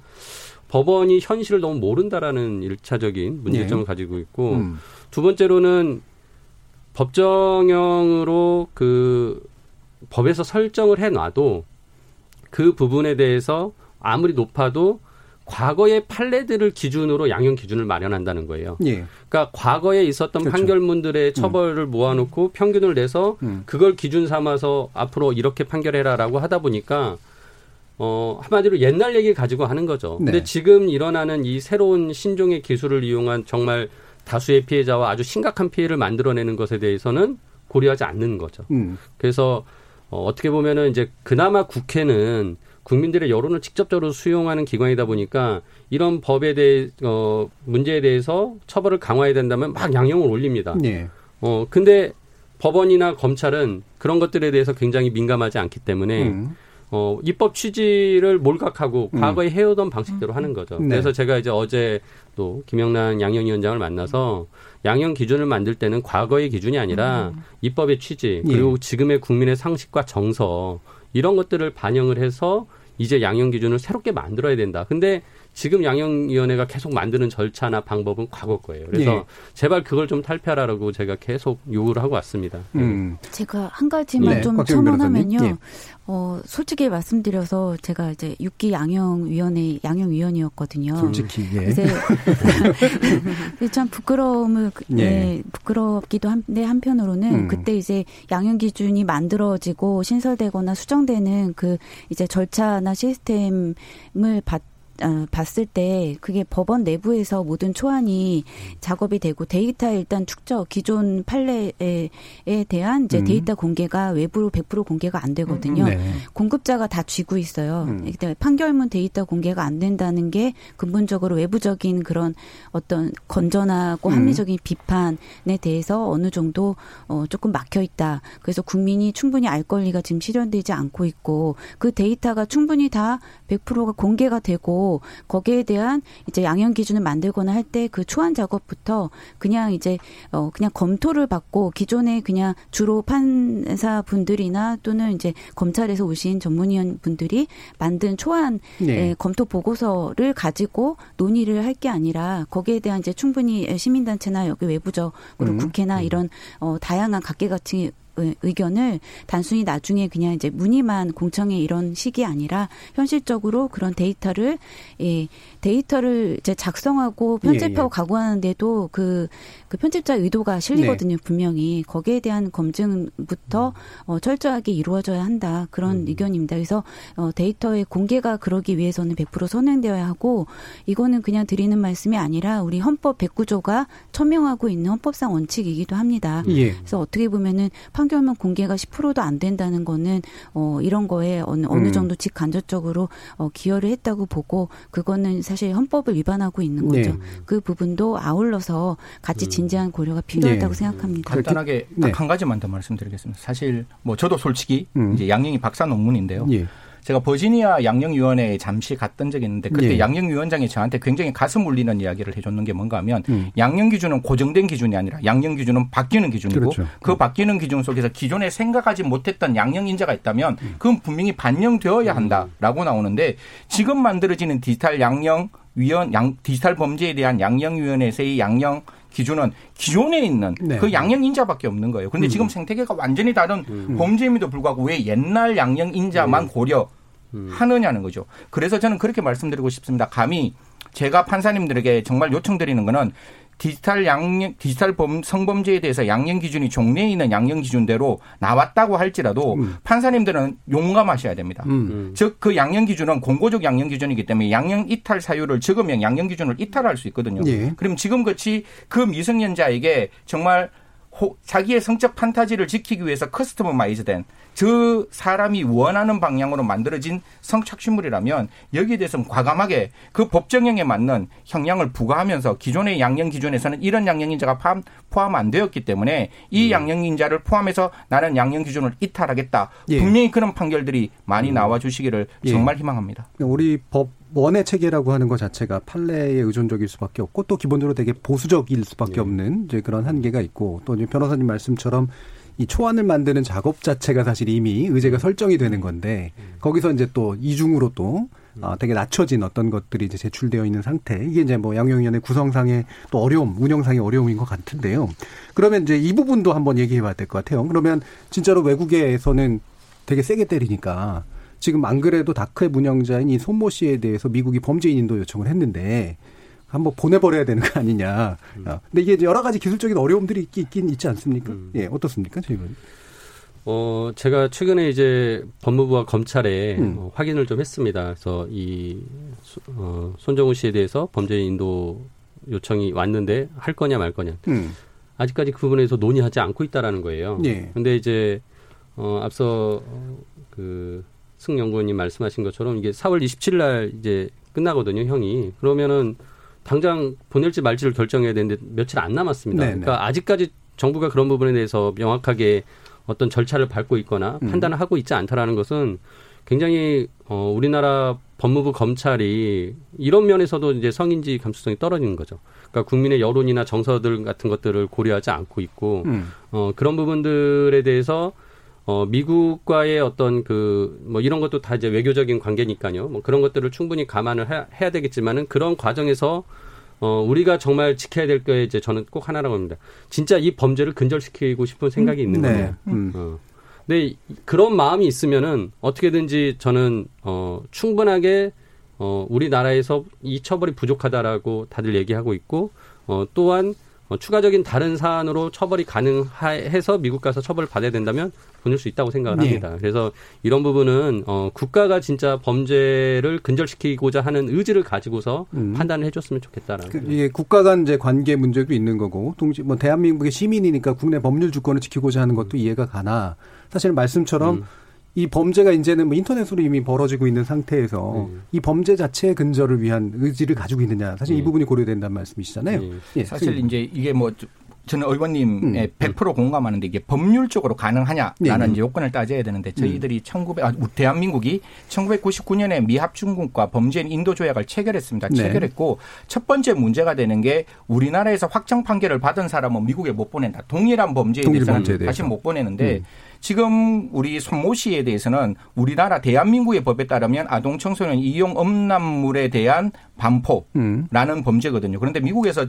법원이 현실을 너무 모른다라는 일차적인 문제점을 네. 가지고 있고 음. 두 번째로는 법정형으로 그 법에서 설정을 해놔도 그 부분에 대해서 아무리 높아도 과거의 판례들을 기준으로 양형 기준을 마련한다는 거예요. 예. 그러니까 과거에 있었던 그렇죠. 판결문들의 처벌을 모아놓고 평균을 내서 음. 그걸 기준 삼아서 앞으로 이렇게 판결해라라고 하다 보니까 어 한마디로 옛날 얘기 가지고 하는 거죠. 네. 근데 지금 일어나는 이 새로운 신종의 기술을 이용한 정말 다수의 피해자와 아주 심각한 피해를 만들어내는 것에 대해서는 고려하지 않는 거죠. 음. 그래서 어, 어떻게 보면은 이제 그나마 국회는 국민들의 여론을 직접적으로 수용하는 기관이다 보니까 이런 법에 대해 어 문제에 대해서 처벌을 강화해야 된다면 막 양형을 올립니다. 예. 어 근데 법원이나 검찰은 그런 것들에 대해서 굉장히 민감하지 않기 때문에 음. 어 입법 취지를 몰각하고 음. 과거에 해오던 방식대로 하는 거죠. 네. 그래서 제가 이제 어제 또 김영란 양형위원장을 만나서 양형 기준을 만들 때는 과거의 기준이 아니라 입법의 취지 예. 그리고 지금의 국민의 상식과 정서 이런 것들을 반영을 해서 이제 양형 기준을 새롭게 만들어야 된다. 근데 지금 양형위원회가 계속 만드는 절차나 방법은 과거 거예요. 그래서 예. 제발 그걸 좀 탈피하라고 제가 계속 요구를 하고 왔습니다. 음. 제가 한 가지만 네, 좀 첨언하면요. 예. 어, 솔직히 말씀드려서 제가 이제 6기 양형위원회 양형위원이었거든요. 솔직히 예. 그래서 (laughs) (laughs) 참 부끄러움을 그- 예. 네, 부끄럽기도 한데 한편으로는 음. 그때 이제 양형 기준이 만들어지고 신설되거나 수정되는 그 이제 절차나 시스템을 받 아, 봤을 때 그게 법원 내부에서 모든 초안이 작업이 되고 데이터 일단 축적 기존 판례에 에 대한 이제 음. 데이터 공개가 외부로 100% 공개가 안 되거든요. 네. 공급자가 다 쥐고 있어요. 음. 판결문 데이터 공개가 안 된다는 게 근본적으로 외부적인 그런 어떤 건전하고 음. 합리적인 비판에 대해서 어느 정도 어 조금 막혀 있다. 그래서 국민이 충분히 알 권리가 지금 실현되지 않고 있고 그 데이터가 충분히 다 100%가 공개가 되고 거기에 대한 이제 양형 기준을 만들거나 할 때 그 초안 작업부터 그냥 이제 어 그냥 검토를 받고 기존에 그냥 주로 판사 분들이나 또는 이제 검찰에서 오신 전문위원 분들이 만든 초안 네. 예, 검토 보고서를 가지고 논의를 할 게 아니라 거기에 대한 이제 충분히 시민단체나 여기 외부적으로 음. 국회나 이런 어 다양한 각계각층의 의- 의견을 단순히 나중에 그냥 이제 문의만 공청회 이런 식이 아니라 현실적으로 그런 데이터를 예 데이터를 이제 작성하고 편집하고 예, 예. 가구하는데도 그, 그 편집자 의도가 실리거든요 분명히 거기에 대한 검증부터 어, 철저하게 이루어져야 한다 그런 의견입니다. 그래서 어, 데이터의 공개가 그러기 위해서는 100% 선행되어야 하고 이거는 그냥 드리는 말씀이 아니라 우리 헌법 109조가 천명하고 있는 헌법상 원칙이기도 합니다. 예. 그래서 어떻게 보면은 판 결문 공개가 10%도 안 된다는 거는 어 이런 거에 어느 어느 음. 정도 직간접적으로 어 기여를 했다고 보고 그거는 사실 헌법을 위반하고 있는 거죠. 네. 그 부분도 아울러서 같이 진지한 고려가 필요하다고 네. 생각합니다. 간단하게 네. 딱한 가지만 더 말씀드리겠습니다. 사실 뭐 저도 솔직히 음. 이제 양형이 박사 논문인데요. 예. 제가 버지니아 양형위원회에 잠시 갔던 적이 있는데 그때 예. 양형위원장이 저한테 굉장히 가슴 울리는 이야기를 해줬는 게 뭔가 하면 음. 양형 기준은 고정된 기준이 아니라 양형 기준은 바뀌는 기준이고 그렇죠. 그 바뀌는 기준 속에서 기존에 생각하지 못했던 양형 인자가 있다면 음. 그건 분명히 반영되어야 한다라고 나오는데 지금 만들어지는 디지털 양형 위원 양 디지털 범죄에 대한 양형위원회에서의 양형 기준은 기존에 있는 네. 그 양형 인자밖에 없는 거예요. 그런데 음. 지금 생태계가 완전히 다른 범죄임에도 불구하고 왜 옛날 양형 인자만 네. 고려 하느냐는 거죠. 그래서 저는 그렇게 말씀드리고 싶습니다. 감히 제가 판사님들에게 정말 요청드리는 거는 디지털 양형, 디지털 범, 성범죄에 대해서 양형 기준이 종래에 있는 양형 기준대로 나왔다고 할지라도 판사님들은 용감하셔야 됩니다. 음. 즉, 그 양형 기준은 공고적 양형 기준이기 때문에 양형 이탈 사유를 적으면 양형 기준을 이탈할 수 있거든요. 예. 그럼 지금 같이 그 미성년자에게 정말 호- 자기의 성적 판타지를 지키기 위해서 커스터마이즈된 저 사람이 원하는 방향으로 만들어진 성착취물이라면 여기에 대해서는 과감하게 그 법정형에 맞는 형량을 부과하면서 기존의 양형 기준에서는 이런 양형인자가 포함, 포함 안 되었기 때문에 이 양형인자를 포함해서 나는 양형 기준을 이탈하겠다. 예. 분명히 그런 판결들이 많이 나와 주시기를 예. 정말 희망합니다. 우리 법 원의 체계라고 하는 것 자체가 판례에 의존적일 수밖에 없고 또 기본적으로 되게 보수적일 수밖에 없는 이제 그런 한계가 있고 또 이제 변호사님 말씀처럼 이 초안을 만드는 작업 자체가 사실 이미 의제가 설정이 되는 건데 거기서 이제 또 이중으로 또 아, 되게 낮춰진 어떤 것들이 이제 제출되어 있는 상태. 이게 이제 뭐 양형위원회 구성상의 또 어려움, 운영상의 어려움인 것 같은데요. 그러면 이제 이 부분도 한번 얘기해 봐야 될 것 같아요. 그러면 진짜로 외국에서는 되게 세게 때리니까 지금 안 그래도 다크의 운영자인 이 손모 씨에 대해서 미국이 범죄인 인도 요청을 했는데 한번 보내버려야 되는 거 아니냐. 어, 근데 이게 여러 가지 기술적인 어려움들이 있, 있긴 있지 않습니까? 예, 어떻습니까, 저희는? 어, 제가 최근에 이제 법무부와 검찰에 음. 어, 확인을 좀 했습니다. 그래서 이, 수- 어, 손정우 씨에 대해서 범죄 인도 요청이 왔는데 할 거냐 말 거냐. 음. 아직까지 그 부분에서 논의하지 않고 있다라는 거예요. 예. 근데 이제, 어, 앞서, 어, 그, 승 연구원님 말씀하신 것처럼 이게 4월 27일 날 이제 끝나거든요, 형이. 그러면은 당장 보낼지 말지를 결정해야 되는데 며칠 안 남았습니다. 네네. 그러니까 아직까지 정부가 그런 부분에 대해서 명확하게 어떤 절차를 밟고 있거나 음. 판단을 하고 있지 않다라는 것은 굉장히 어 우리나라 법무부 검찰이 이런 면에서도 이제 성인지 감수성이 떨어지는 거죠. 그러니까 국민의 여론이나 정서들 같은 것들을 고려하지 않고 있고 음. 어 그런 부분들에 대해서 어, 미국과의 어떤 그, 뭐 이런 것도 다 이제 외교적인 관계니까요. 뭐 그런 것들을 충분히 감안을 해야, 해야 되겠지만은 그런 과정에서 어, 우리가 정말 지켜야 될 게 이제 저는 꼭 하나라고 합니다. 진짜 이 범죄를 근절시키고 싶은 생각이 있는 네. 거예요. 음. 어. 근데 그런 마음이 있으면은 어떻게든지 저는 어, 충분하게 어, 우리나라에서 이 처벌이 부족하다라고 다들 얘기하고 있고 어, 또한 어, 추가적인 다른 사안으로 처벌이 가능해서 미국 가서 처벌을 받아야 된다면 보낼 수 있다고 생각을 네. 합니다. 그래서 이런 부분은 어, 국가가 진짜 범죄를 근절시키고자 하는 의지를 가지고서 음. 판단을 해줬으면 좋겠다라는. 그, 이게 국가 간 이제 관계 문제도 있는 거고, 동시, 뭐, 대한민국의 시민이니까 국내 법률 주권을 지키고자 하는 것도 이해가 가나, 사실 말씀처럼 음. 이 범죄가 이제는 뭐 인터넷으로 이미 벌어지고 있는 상태에서 음. 이 범죄 자체의 근절을 위한 의지를 가지고 있느냐, 사실 이 음. 부분이 고려된다는 말씀이시잖아요. 예. 예, 사실 선생님. 이제 이게 뭐 저는 의원님의 음. 100% 공감하는데 이게 법률적으로 가능하냐라는 네. 요건을 따져야 되는데 저희들이 1900 아, 대한민국이 1999년에 미합 중국과 범죄인 인도 조약을 체결했습니다. 네. 체결했고 첫 번째 문제가 되는 게 우리나라에서 확정 판결을 받은 사람은 미국에 못 보낸다. 동일한 범죄에 동일 대해서는 범죄에 대해서. 다시 못 보내는데 음. 지금 우리 손모 씨에 대해서는 우리나라 대한민국의 법에 따르면 아동 청소년 이용 음란물에 대한 반포라는 음. 범죄거든요. 그런데 미국에서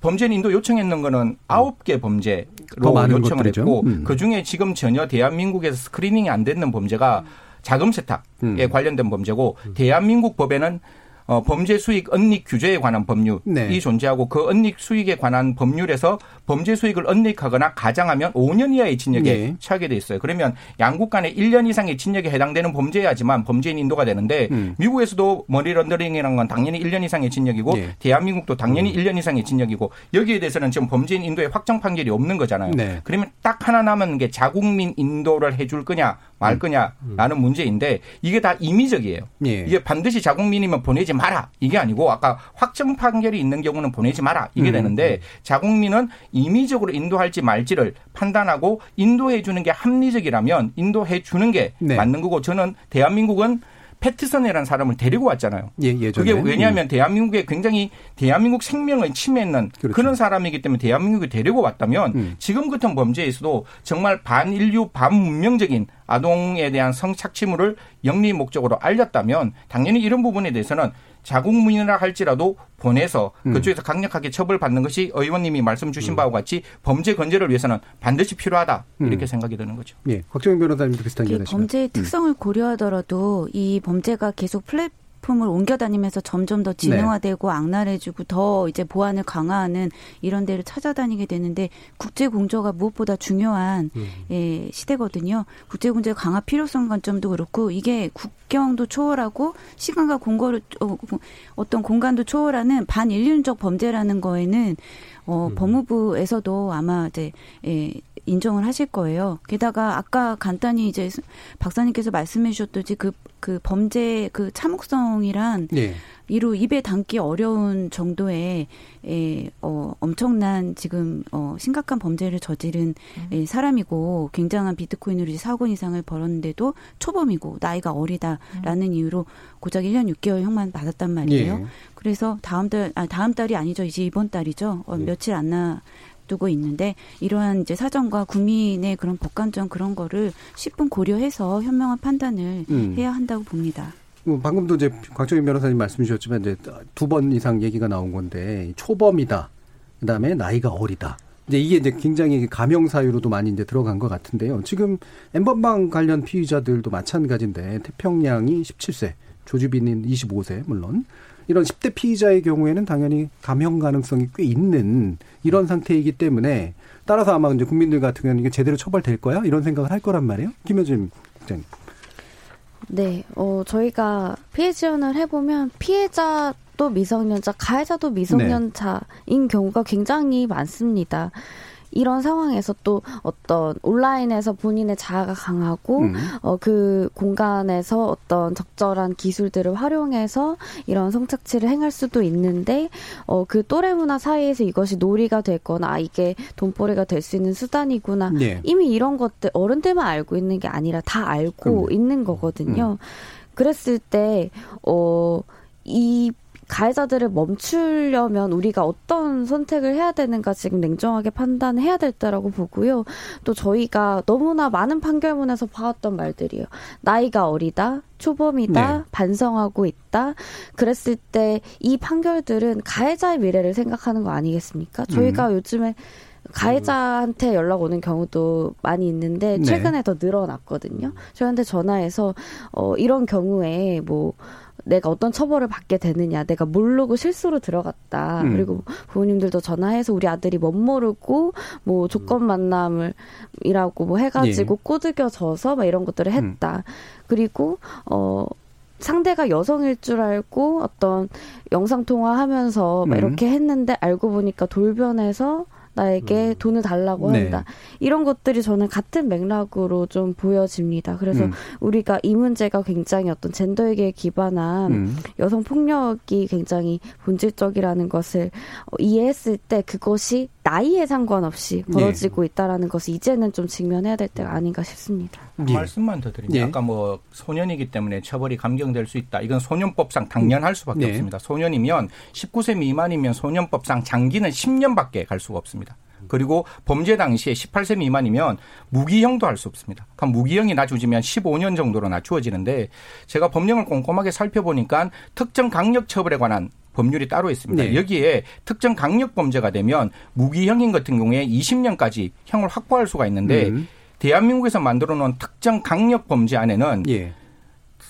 범죄인 인도 요청했는 거는 아홉 개더 범죄로 요청을 것들이죠. 했고 음. 그 중에 지금 전혀 대한민국에서 스크리닝이 안 되는 범죄가 자금 세탁에 음. 관련된 범죄고 대한민국 법에는 어, 범죄 수익 은닉 규제에 관한 법률이 네. 존재하고 그 은닉 수익에 관한 법률에서 범죄 수익을 은닉하거나 가장하면 5년 이하의 징역에 네. 처하게 돼 있어요. 그러면 양국 간에 1년 이상의 징역에 해당되는 범죄야지만 범죄인 인도가 되는데 음. 미국에서도 money laundering이라는 건 당연히 1년 이상의 징역이고 예. 대한민국도 당연히 음. 1년 이상의 징역이고 여기에 대해서는 지금 범죄인 인도의 확정 판결이 없는 거잖아요. 네. 그러면 딱 하나 남은 게 자국민 인도를 해줄 거냐 말 음. 거냐라는 문제인데 이게 다 임의적이에요. 예. 이게 반드시 자국민이면 보내지 마라 이게 아니고 아까 확정 판결이 있는 경우는 보내지 마라 이게 음. 되는데 자국민은 임의적으로 인도할지 말지를 판단하고 인도해 주는 게 합리적이라면 인도해 주는 게 네. 맞는 거고 저는 대한민국은 패트선이라는 사람을 데리고 왔잖아요. 예, 예전에. 그게 왜냐하면 대한민국에 굉장히 대한민국 생명을 침해했는 그렇죠. 그런 사람이기 때문에 대한민국에 데리고 왔다면 음. 지금 같은 범죄에서도 정말 반인류 반문명적인 아동에 대한 성착취물을 영리 목적으로 알렸다면 당연히 이런 부분에 대해서는 자국민이라 할지라도 보내서 음. 그쪽에서 강력하게 처벌받는 것이 의원님이 말씀 주신 바와 같이 범죄 근절을 위해서는 반드시 필요하다 이렇게 음. 생각이 드는 거죠. 예, 곽정현 변호사님도 비슷한 얘기하시죠. 범죄의 특성을 고려하더라도 이 범죄가 계속 플랫 폼을 옮겨 다니면서 점점 더 진화되고 악랄해지고 더 이제 보안을 강화하는 이런 데를 찾아다니게 되는데 국제 공조가 무엇보다 중요한 음. 예, 시대거든요. 국제 공조의 강화 필요성 관점도 그렇고 이게 국경도 초월하고 시간과 공거를 어, 어떤 공간도 초월하는 반인륜적 범죄라는 거에는 어, 음. 법무부에서도 아마 이제 예, 인정을 하실 거예요. 게다가 아까 간단히 이제 박사님께서 말씀해 주셨듯이 그, 그 범죄 그 참혹성이란 예. 이루 입에 담기 어려운 정도의 에, 어, 엄청난 지금 어, 심각한 범죄를 저지른 에, 사람이고 굉장한 비트코인으로 이제 4억 원 이상을 벌었는데도 초범이고 나이가 어리다라는 이유로 고작 1년 6개월 형만 받았단 말이에요. 예. 그래서 다음 달, 아, 다음 달이 아니죠. 이제 이번 달이죠. 어, 며칠 안 나. 두고 있는데 이러한 이제 사정과 국민의 그런 법관점 그런 거를 10분 고려해서 현명한 판단을 음. 해야 한다고 봅니다. 뭐 방금도 이제 곽정현 변호사님 말씀 주셨지만 이제 두 번 이상 얘기가 나온 건데 초범이다. 그다음에 나이가 어리다. 이제 이게 이제 굉장히 가명 사유로도 많이 이제 들어간 것 같은데요. 지금 엠번방 관련 피의자들도 마찬가지인데 태평양이 17세, 조주빈은 25세 물론 이런 10대 피의자의 경우에는 당연히 감형 가능성이 꽤 있는 이런 상태이기 때문에 따라서 아마 이제 국민들 같은 경우는 이게 제대로 처벌될 거야 이런 생각을 할 거란 말이에요. 김효진 국장님. 네, 어, 저희가 피해 지원을 해보면 피해자 도 미성년자, 가해자도 미성년자인 경우가 굉장히 많습니다. 이런 상황에서 또 어떤 온라인에서 본인의 자아가 강하고 음. 어, 그 공간에서 어떤 적절한 기술들을 활용해서 이런 성착취를 행할 수도 있는데 어, 그 또래 문화 사이에서 이것이 놀이가 되거나 아, 이게 돈벌이가 될 수 있는 수단이구나 예. 이미 이런 것들 어른들만 알고 있는 게 아니라 다 알고 그럼요. 있는 거거든요. 그랬을 때, 어, 이 가해자들을 멈추려면 우리가 어떤 선택을 해야 되는가 지금 냉정하게 판단해야 될 때라고 보고요. 또 저희가 너무나 많은 판결문에서 봐왔던 말들이에요. 나이가 어리다, 초범이다, 네. 반성하고 있다. 그랬을 때 이 판결들은 가해자의 미래를 생각하는 거 아니겠습니까? 저희가 음. 요즘에 가해자한테 연락 오는 경우도 많이 있는데 네. 최근에 네. 더 늘어났거든요. 저희한테 전화해서 어 이런 경우에 뭐 내가 어떤 처벌을 받게 되느냐, 내가 모르고 실수로 들어갔다. 음. 그리고 부모님들도 전화해서 우리 아들이 멋 모르고 뭐 조건 음. 만남을 이라고 뭐 해가지고 예. 꼬드겨져서 막 이런 것들을 음. 했다. 음. 그리고 어. 상대가 여성일 줄 알고 어떤 영상 통화하면서 막 음. 이렇게 했는데 알고 보니까 돌변해서 나에게 음. 돈을 달라고 네. 한다. 이런 것들이 저는 같은 맥락으로 좀 보여집니다. 그래서 음. 우리가 이 문제가 굉장히 어떤 젠더에게 기반한 음. 여성 폭력이 굉장히 본질적이라는 것을 이해했을 때 그것이 나이에 상관없이 네. 벌어지고 네. 있다라는 것을 이제는 좀 직면해야 될 때가 아닌가 싶습니다. 예. 말씀만 더 드립니다. 예. 아까 뭐 소년이기 때문에 처벌이 감경될 수 있다. 이건 소년법상 당연할 수밖에 네. 없습니다. 소년이면 19세 미만이면 소년법상 장기는 10년밖에 갈 수가 없습니다. 그리고 범죄 당시에 18세 미만이면 무기형도 할 수 없습니다. 그럼 무기형이 낮춰지면 15년 정도로 낮추어지는데 제가 법령을 꼼꼼하게 살펴보니까 특정 강력 처벌에 관한 법률이 따로 있습니다. 네. 여기에 특정 강력 범죄가 되면 무기형인 같은 경우에 20년까지 형을 확보할 수가 있는데 음. 대한민국에서 만들어 놓은 특정 강력 범죄 안에는 예.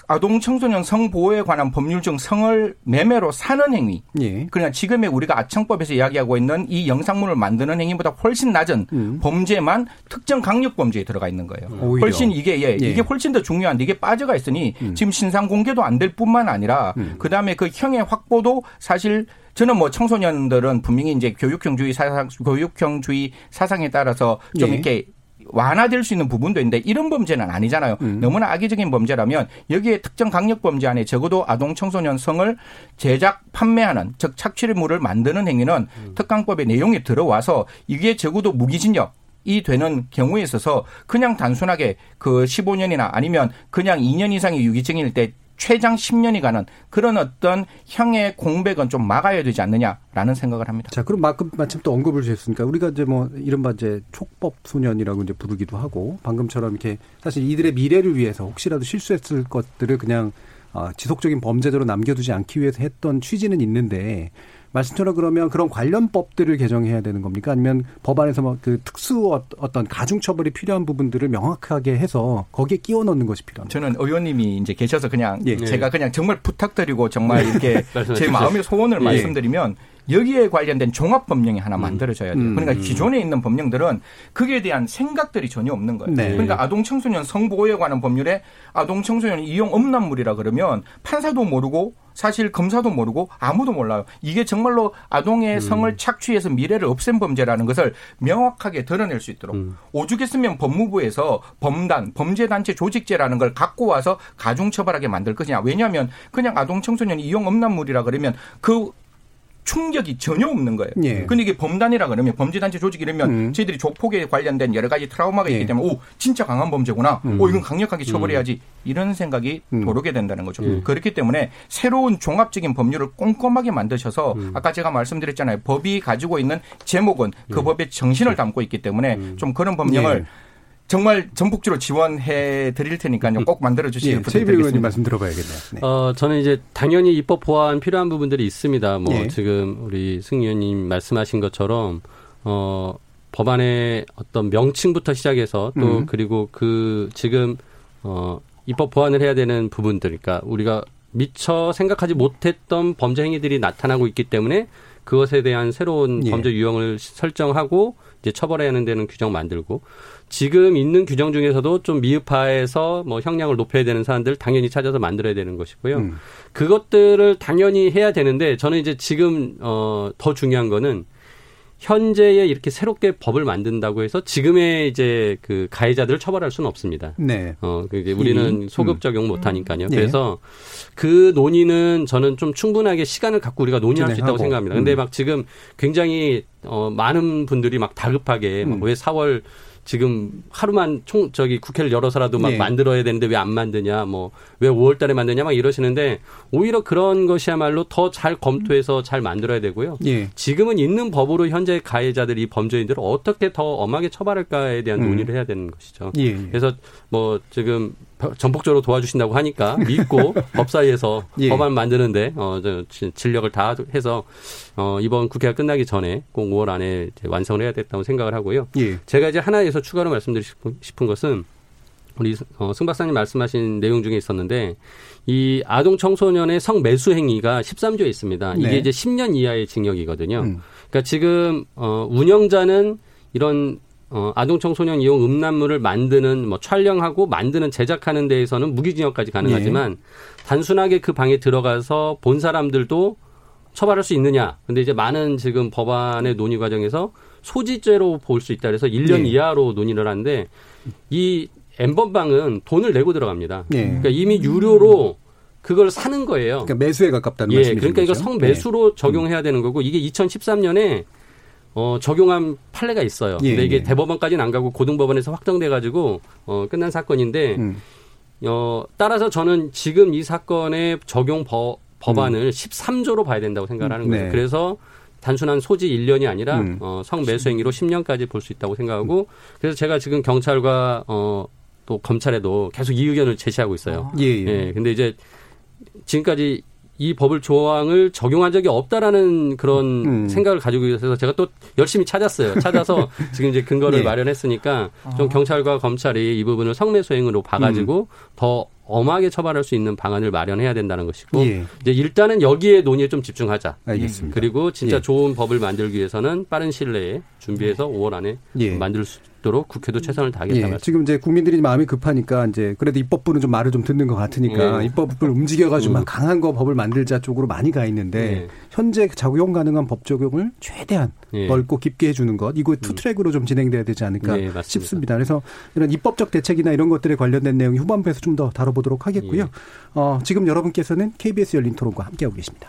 아동 청소년 성보호에 관한 법률 중 성을 매매로 사는 행위. 예. 그러니까 지금의 우리가 아청법에서 이야기하고 있는 이 영상물을 만드는 행위보다 훨씬 낮은 음. 범죄만 특정 강력 범죄에 들어가 있는 거예요. 오히려. 훨씬 이게 예, 예, 이게 훨씬 더 중요한데 이게 빠져가 있으니 음. 지금 신상 공개도 안 될 뿐만 아니라 음. 그다음에 그 형의 확보도 사실 저는 뭐 청소년들은 분명히 이제 교육형주의 사상, 교육형주의 사상에 따라서 좀 예. 이렇게 완화될 수 있는 부분도 있는데 이런 범죄는 아니잖아요. 음. 너무나 악의적인 범죄라면 여기에 특정 강력 범죄 안에 적어도 아동 청소년 성을 제작 판매하는 즉 착취물을 만드는 행위는 음. 특강법의 내용이 들어와서 이게 적어도 무기징역 이 되는 경우에 있어서 그냥 단순하게 그 15년이나 아니면 그냥 2년 이상의 유기증일 때 최장 10년이 가는 그런 어떤 형의 공백은 좀 막아야 되지 않느냐라는 생각을 합니다. 자, 그럼 마침 또 언급을 주셨으니까 우리가 이제 뭐 이른바 이제 촉법 소년이라고 이제 부르기도 하고 방금처럼 이렇게 사실 이들의 미래를 위해서 혹시라도 실수했을 것들을 그냥 어, 지속적인 범죄자로 남겨두지 않기 위해서 했던 취지는 있는데 말씀처럼 그러면 그런 관련 법들을 개정해야 되는 겁니까? 아니면 법안에서 뭐그 특수 어, 어떤 가중 처벌이 필요한 부분들을 명확하게 해서 거기에 끼워 넣는 것이 필요합니다. 저는 의원님이 이제 계셔서 그냥 예. 제가 그냥 정말 부탁드리고 정말 이렇게 (laughs) 제 마음의 소원을 예. 말씀드리면 여기에 관련된 종합 법령이 하나 음. 만들어져야 돼요. 그러니까 음. 기존에 있는 법령들은 그에 대한 생각들이 전혀 없는 거예요. 네. 그러니까 아동 청소년 성보호에 관한 법률에 아동 청소년 이용 음란물이라 그러면 판사도 모르고 사실 검사도 모르고 아무도 몰라요. 이게 정말로 아동의 음. 성을 착취해서 미래를 없앤 범죄라는 것을 명확하게 드러낼 수 있도록 음. 오죽했으면 법무부에서 범단, 범죄단체 조직죄라는 걸 갖고 와서 가중처벌하게 만들 것이냐. 왜냐하면 그냥 아동 청소년 이용 음란물이라 그러면 그 충격이 전혀 없는 거예요. 예. 근데 이게 범단이라 그러면 범죄단체 조직 이러면 음. 저희들이 조폭에 관련된 여러 가지 트라우마가 있기 예. 때문에 오 진짜 강한 범죄구나. 음. 오 이건 강력하게 처벌해야지 음. 이런 생각이 음. 도르게 된다는 거죠. 예. 그렇기 때문에 새로운 종합적인 법률을 꼼꼼하게 만드셔서 음. 아까 제가 말씀드렸잖아요. 법이 가지고 있는 제목은 그 예. 법의 정신을 담고 있기 때문에 음. 좀 그런 법령을 예. 정말 전폭적으로 지원해 드릴 테니까요. 꼭 만들어 주시길 예, 부탁드리겠습니다. 말씀 들어봐야겠네요. 네. 어, 저는 이제 당연히 입법 보완 필요한 부분들이 있습니다. 뭐 예. 지금 우리 승 의원님 말씀하신 것처럼 어 법안의 어떤 명칭부터 시작해서 또 음. 그리고 그 지금 어 입법 보완을 해야 되는 부분들 그러니까 우리가 미처 생각하지 못했던 범죄 행위들이 나타나고 있기 때문에 그것에 대한 새로운 예. 범죄 유형을 설정하고 이제 처벌해야 하는 데는 규정 만들고 지금 있는 규정 중에서도 좀 미흡화해서 뭐 형량을 높여야 되는 사안들 당연히 찾아서 만들어야 되는 것이고요. 음. 그것들을 당연히 해야 되는데 저는 이제 지금 어더 중요한 거는 현재에 이렇게 새롭게 법을 만든다고 해서 지금의 이제 그 가해자들을 처벌할 수는 없습니다. 네. 어, 그게 우리는 음. 소급 적용 못 하니까요. 네. 그래서 그 논의는 저는 좀 충분하게 시간을 갖고 우리가 논의할 수 있다고 생각합니다. 근데 음. 막 지금 굉장히 어 많은 분들이 막 다급하게 음. 왜 4월 지금 하루만 총 저기 국회를 열어서라도 막 예. 만들어야 되는데 왜 안 만드냐 뭐 왜 5월 달에 만드냐 막 이러시는데 오히려 그런 것이야말로 더 잘 검토해서 잘 만들어야 되고요. 예. 지금은 있는 법으로 현재 가해자들 이 범죄인들을 어떻게 더 엄하게 처벌할까에 대한 음. 논의를 해야 되는 것이죠. 예. 그래서 뭐 지금 전폭적으로 도와주신다고 하니까 믿고 (laughs) 법 사이에서 예. 법안 만드는데 어 저 진력을 다 해서 어 이번 국회가 끝나기 전에 꼭 5월 안에 이제 완성을 해야 됐다고 생각을 하고요. 예. 제가 이제 하나에서 추가로 말씀드리고 싶은 것은 우리 어, 승 박사님 말씀하신 내용 중에 있었는데 이 아동 청소년의 성매수 행위가 13조에 있습니다. 이게 네. 이제 10년 이하의 징역이거든요. 음. 그러니까 지금 어 운영자는 이런 어 아동 청소년 이용 음란물을 만드는 뭐 촬영하고 만드는 제작하는 데에서는 무기징역까지 가능하지만 네. 단순하게 그 방에 들어가서 본 사람들도 처벌할 수 있느냐. 근데 이제 많은 지금 법안의 논의 과정에서 소지죄로 볼 수 있다 그래서 1년 네. 이하로 논의를 하는데 이 엠번방은 돈을 내고 들어갑니다. 예. 그러니까 이미 유료로 그걸 사는 거예요. 그러니까 매수에 가깝다는 예, 말씀이신 그러니까 이거? 네. 성매수로 적용해야 되는 거고 이게 2013년에 어, 적용한 판례가 있어요. 예, 근데 이게 예. 대법원까지는 안 가고 고등법원에서 확정돼 가지고 어, 끝난 사건인데 음. 어, 따라서 저는 지금 이 사건의 적용 법, 법안을 음. 13조로 봐야 된다고 생각을 하는 거예요. 네. 그래서 단순한 소지 1년이 아니라 음. 어, 성매수 행위로 10년까지 볼 수 있다고 생각하고 그래서 제가 지금 경찰과 어, 또 검찰에도 계속 이 의견을 제시하고 있어요. 예, 예. 예, 근데 이제 지금까지 이 법을 조항을 적용한 적이 없다라는 그런 음. 생각을 가지고 있어서 제가 또 열심히 찾았어요. 찾아서 (laughs) 지금 이제 근거를 예. 마련했으니까 좀 경찰과 검찰이 이 부분을 성매수행으로 봐가지고 음. 더 엄하게 처벌할 수 있는 방안을 마련해야 된다는 것이고 예. 이제 일단은 여기에 논의에 좀 집중하자. 알겠습니다. 그리고 진짜 예. 좋은 법을 만들기 위해서는 빠른 시일 내에 준비해서 5월 안에 예. 만들 수 있도록 국회도 최선을 다하겠다 예. 지금 이제 국민들이 마음이 급하니까 이제 그래도 입법부는 좀 말을 좀 듣는 것 같으니까 예. 입법부를 움직여가지고 막 음. 강한 거 법을 만들자 쪽으로 많이 가 있는데 예. 현재 적용 가능한 법 적용을 최대한 예. 넓고 깊게 해주는 것 이거 two track으로 좀 진행돼야 되지 않을까 네, 맞습니다. 싶습니다. 그래서 이런 입법적 대책이나 이런 것들에 관련된 내용이 후반부에서 좀 더 다뤄보도록 하겠고요. 예. 어, 지금 여러분께서는 KBS 열린 토론과 함께하고 계십니다.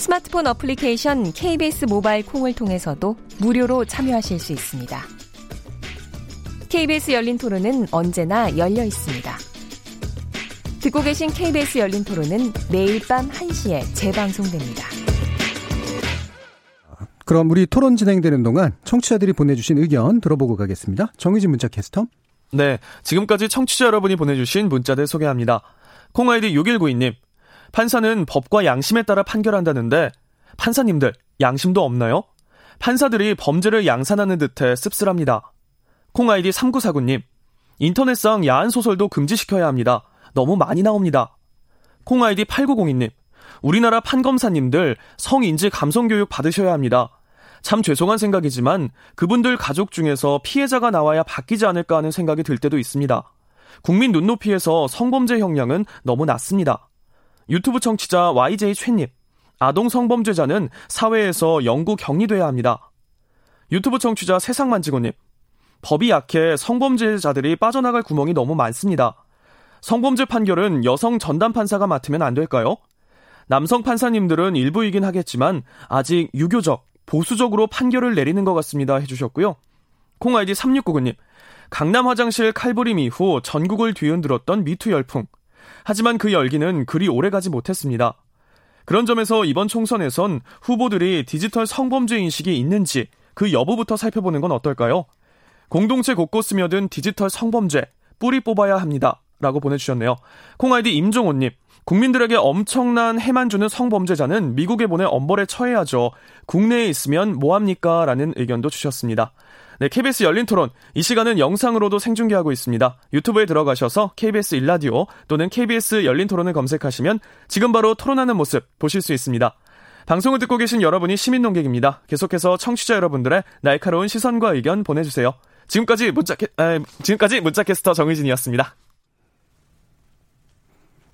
스마트폰 어플리케이션 KBS 모바일 콩을 통해서도 무료로 참여하실 수 있습니다. KBS 열린 토론은 언제나 열려 있습니다. 듣고 계신 KBS 열린 토론은 매일 밤 1시에 재방송됩니다. 그럼 우리 토론 진행되는 동안 청취자들이 보내주신 의견 들어보고 가겠습니다. 정의진 문자 캐스터. 네, 지금까지 청취자 여러분이 보내주신 문자들 소개합니다. 콩아이디 6192님, 판사는 법과 양심에 따라 판결한다는데 판사님들 양심도 없나요? 판사들이 범죄를 양산하는 듯해 씁쓸합니다. 콩아이디 3949님, 인터넷상 야한 소설도 금지시켜야 합니다. 너무 많이 나옵니다. 콩아이디 8902님, 우리나라 판검사님들 성인지 감성교육 받으셔야 합니다. 참 죄송한 생각이지만 그분들 가족 중에서 피해자가 나와야 바뀌지 않을까 하는 생각이 들 때도 있습니다. 국민 눈높이에서 성범죄 형량은 너무 낮습니다. 유튜브 청취자 YJ 최님, 아동 성범죄자는 사회에서 영구 격리돼야 합니다. 유튜브 청취자 세상만지고님, 법이 약해 성범죄자들이 빠져나갈 구멍이 너무 많습니다. 성범죄 판결은 여성 전담 판사가 맡으면 안 될까요? 남성 판사님들은 일부이긴 하겠지만 아직 유교적, 보수적으로 판결을 내리는 것 같습니다 해주셨고요. 콩아이디 3699님, 강남 화장실 칼부림 이후 전국을 뒤흔들었던 미투 열풍. 하지만 그 열기는 그리 오래가지 못했습니다. 그런 점에서 이번 총선에선 후보들이 디지털 성범죄 인식이 있는지 그 여부부터 살펴보는 건 어떨까요? 공동체 곳곳 스며든 디지털 성범죄 뿌리 뽑아야 합니다. 라고 보내주셨네요. 콩아이디 임종호님, 국민들에게 엄청난 해만 주는 성범죄자는 미국에 보내 엄벌에 처해야죠. 국내에 있으면 뭐합니까? 라는 의견도 주셨습니다. 네, KBS 열린 토론. 이 시간은 영상으로도 생중계하고 있습니다. 유튜브에 들어가셔서 KBS 일라디오 또는 KBS 열린 토론을 검색하시면 지금 바로 토론하는 모습 보실 수 있습니다. 방송을 듣고 계신 여러분이 시민 농객입니다. 계속해서 청취자 여러분들의 날카로운 시선과 의견 보내주세요. 지금까지 문자 에, 지금까지 문자캐스터 정의진이었습니다.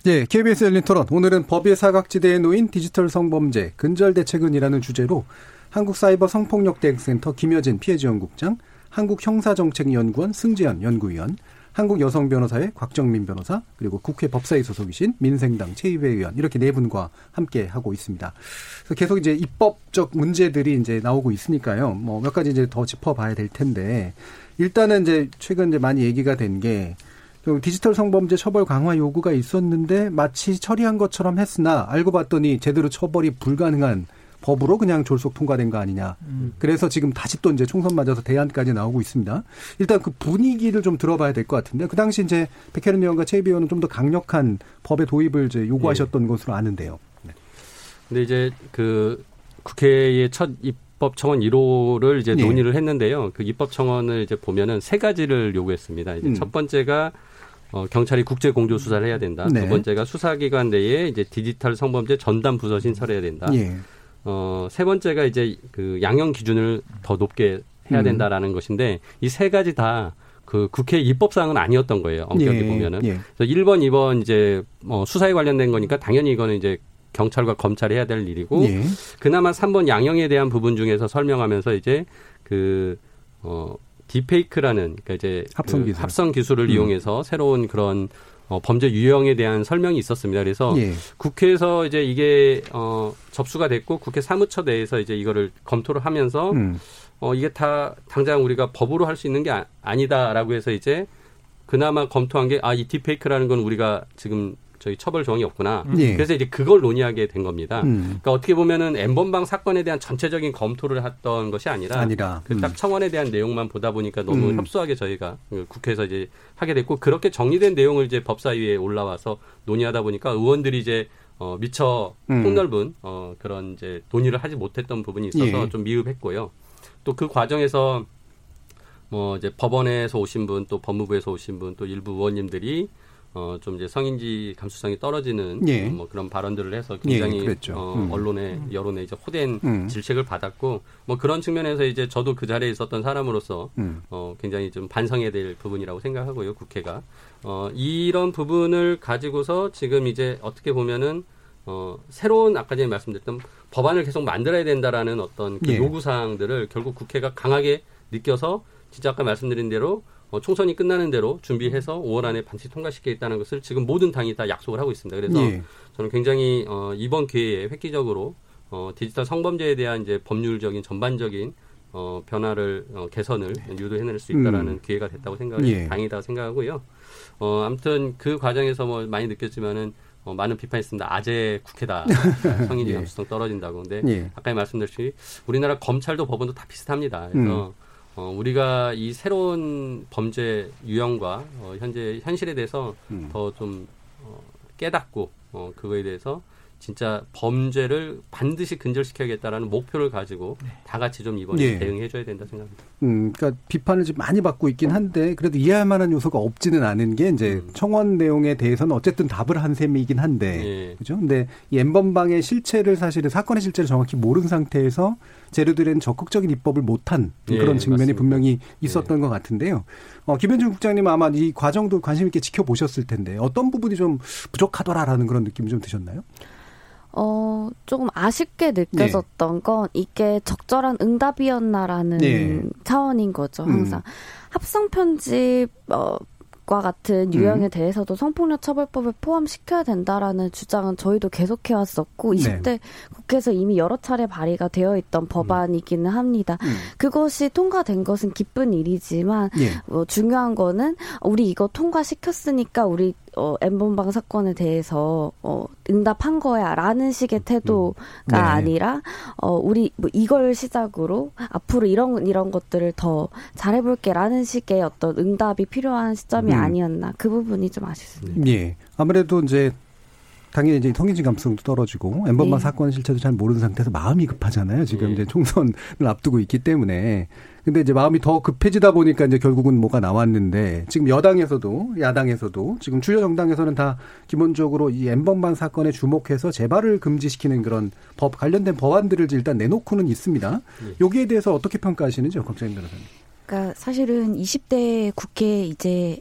예, KBS 열린 토론. 오늘은 법의 사각지대에 놓인 디지털 성범죄 근절 대책은이라는 주제로 한국사이버 성폭력 대응센터 김여진 피해지원국장, 한국형사정책연구원 승재현 연구위원, 한국여성변호사의 곽정민 변호사, 그리고 국회 법사위 소속이신 민생당 최희배 의원 이렇게 네 분과 함께 하고 있습니다. 그래서 계속 이제 입법적 문제들이 이제 나오고 있으니까요. 뭐 몇 가지 이제 더 짚어봐야 될 텐데 일단은 이제 최근 이제 많이 얘기가 된 게 디지털 성범죄 처벌 강화 요구가 있었는데 마치 처리한 것처럼 했으나 알고 봤더니 제대로 처벌이 불가능한 법으로 그냥 졸속 통과된 거 아니냐. 음. 그래서 지금 다시 또 이제 총선 맞아서 대안까지 나오고 있습니다. 일단 그 분위기를 좀 들어봐야 될 것 같은데 그 당시 이제 백혜련 의원과 최비 의원은 좀 더 강력한 법의 도입을 이제 요구하셨던 네. 것으로 아는데요. 네. 근데 이제 그 국회의 첫 입법 청원 1호를 이제 네. 논의를 했는데요. 그 입법 청원을 이제 보면은 세 가지를 요구했습니다. 이제 음. 첫 번째가 어, 경찰이 국제 공조 수사를 해야 된다. 네. 두 번째가 수사기관 내에 이제 디지털 성범죄 전담 부서 신설해야 된다. 예. 어, 세 번째가 이제 그 양형 기준을 더 높게 해야 음. 된다라는 음. 것인데 이 세 가지 다 그 국회 입법 사항은 아니었던 거예요. 엄격히 예, 보면은. 예. 그래서 1번, 2번 이제 뭐 수사에 관련된 거니까 당연히 이거는 이제 경찰과 검찰이 해야 될 일이고 예. 그나마 3번 양형에 대한 부분 중에서 설명하면서 이제 그 어, 디페이크라는 그러니까 이제 합성, 그 기술. 합성 기술을 음. 이용해서 새로운 그런 어, 범죄 유형에 대한 설명이 있었습니다. 그래서 예. 국회에서 이제 이게 어, 접수가 됐고 국회 사무처 내에서 이제 이거를 검토를 하면서 음. 어, 이게 다 당장 우리가 법으로 할 수 있는 게 아, 니다라고 해서 이제 그나마 검토한 게 아 이 디페이크라는 건 우리가 지금 저희 처벌 조항이 없구나. 예. 그래서 이제 그걸 논의하게 된 겁니다. 음. 그러니까 어떻게 보면은 엠번방 사건에 대한 전체적인 검토를 했던 것이 아니라, 아니라. 음. 그딱 청원에 대한 내용만 보다 보니까 너무 음. 협소하게 저희가 그 국회에서 이제 하게 됐고 그렇게 정리된 내용을 이제 법사위에 올라와서 논의하다 보니까 의원들이 이제 어, 미처 음. 폭넓은 어, 그런 이제 논의를 하지 못했던 부분이 있어서 예. 좀 미흡했고요. 또 그 과정에서 뭐 이제 법원에서 오신 분, 또 법무부에서 오신 분, 또 일부 의원님들이 어, 좀 이제 성인지 감수성이 떨어지는 예. 뭐 그런 발언들을 해서 예, 굉장히 예, 어, 음. 언론의 여론에 이제 호된 음. 질책을 받았고 뭐 그런 측면에서 이제 저도 그 자리에 있었던 사람으로서 음. 어, 굉장히 좀 반성해야 될 부분이라고 생각하고요 국회가 어, 이런 부분을 가지고서 지금 이제 어떻게 보면은 어, 새로운 아까 전에 말씀드렸던 법안을 계속 만들어야 된다라는 어떤 그 예. 요구 사항들을 결국 국회가 강하게 느껴서 진짜 아까 말씀드린 대로 어, 총선이 끝나는 대로 준비해서 5월 안에 반드시 통과시키겠다는 것을 지금 모든 당이 다 약속을 하고 있습니다. 그래서 예. 저는 굉장히 어, 이번 기회에 획기적으로 어, 디지털 성범죄에 대한 이제 법률적인 전반적인 어, 변화를 어, 개선을 유도해낼 수 있다라는 음. 기회가 됐다고 생각을 예. 다행이다고 생각하고요. 어, 아무튼 그 과정에서 뭐 많이 느꼈지만은 어, 많은 비판이 있습니다. 아재 국회다. (laughs) 성인지 감수성 예. 떨어진다고. 근데 예. 아까 말씀드렸듯이 우리나라 검찰도 법원도 다 비슷합니다. 그래서 음. 어, 우리가 이 새로운 범죄 유형과 어, 현재 현실에 대해서 음. 더좀 어, 깨닫고 어, 그거에 대해서 진짜 범죄를 반드시 근절시켜야겠다라는 목표를 가지고 네. 다 같이 좀 이번에 예. 대응해줘야 된다 생각합니다. 음, 그러니까 비판을 좀 많이 받고 있긴 한데 그래도 이해할 만한 요소가 없지는 않은 게 이제 음. 청원 내용에 대해서는 어쨌든 답을 한 셈이긴 한데, 예. 그죠? 근데 이 엠번방의 실체를 사실은 사건의 실체를 정확히 모르는 상태에서 제로들은 적극적인 입법을 못한 예, 그런 측면이 맞습니다. 분명히 예. 있었던 예. 것 같은데요. 어, 김현준 국장님 아마 이 과정도 관심 있게 지켜보셨을 텐데 어떤 부분이 좀 부족하더라라는 그런 느낌이 좀 드셨나요? 어, 조금 아쉽게 느껴졌던 네. 건 이게 적절한 응답이었나라는 네. 차원인 거죠, 항상. 음. 합성 편집, 어, 과 같은 유형에 음. 대해서도 성폭력 처벌법에 포함시켜야 된다라는 주장은 저희도 계속해 왔었고 네. 20대 국회에서 이미 여러 차례 발의가 되어 있던 법안이기는 합니다. 음. 그것이 통과된 것은 기쁜 일이지만 예. 어, 중요한 거는 우리 이거 통과시켰으니까 우리 어, 엠번방 사건에 대해서 어, 응답한 거야라는 식의 태도가 음. 네. 아니라 어, 우리 뭐 이걸 시작으로 앞으로 이런 이런 것들을 더 잘해볼게라는 식의 어떤 응답이 필요한 시점이 음. 아니었나 그 부분이 좀 아쉽습니다. 예, 아무래도 이제 당연히 이제 통일진 감성도 떨어지고 엠번방 네. 사건 실체도 잘 모르는 상태에서 마음이 급하잖아요. 지금 네. 이제 총선을 앞두고 있기 때문에 근데 이제 마음이 더 급해지다 보니까 이제 결국은 뭐가 나왔는데 지금 여당에서도 야당에서도 지금 주요 정당에서는 다 기본적으로 이 엠번방 사건에 주목해서 재발을 금지시키는 그런 법 관련된 법안들을 일단 내놓고는 있습니다. 네. 여기에 대해서 어떻게 평가하시는지요, 변호사님. 그러니까 사실은 20대 국회 이제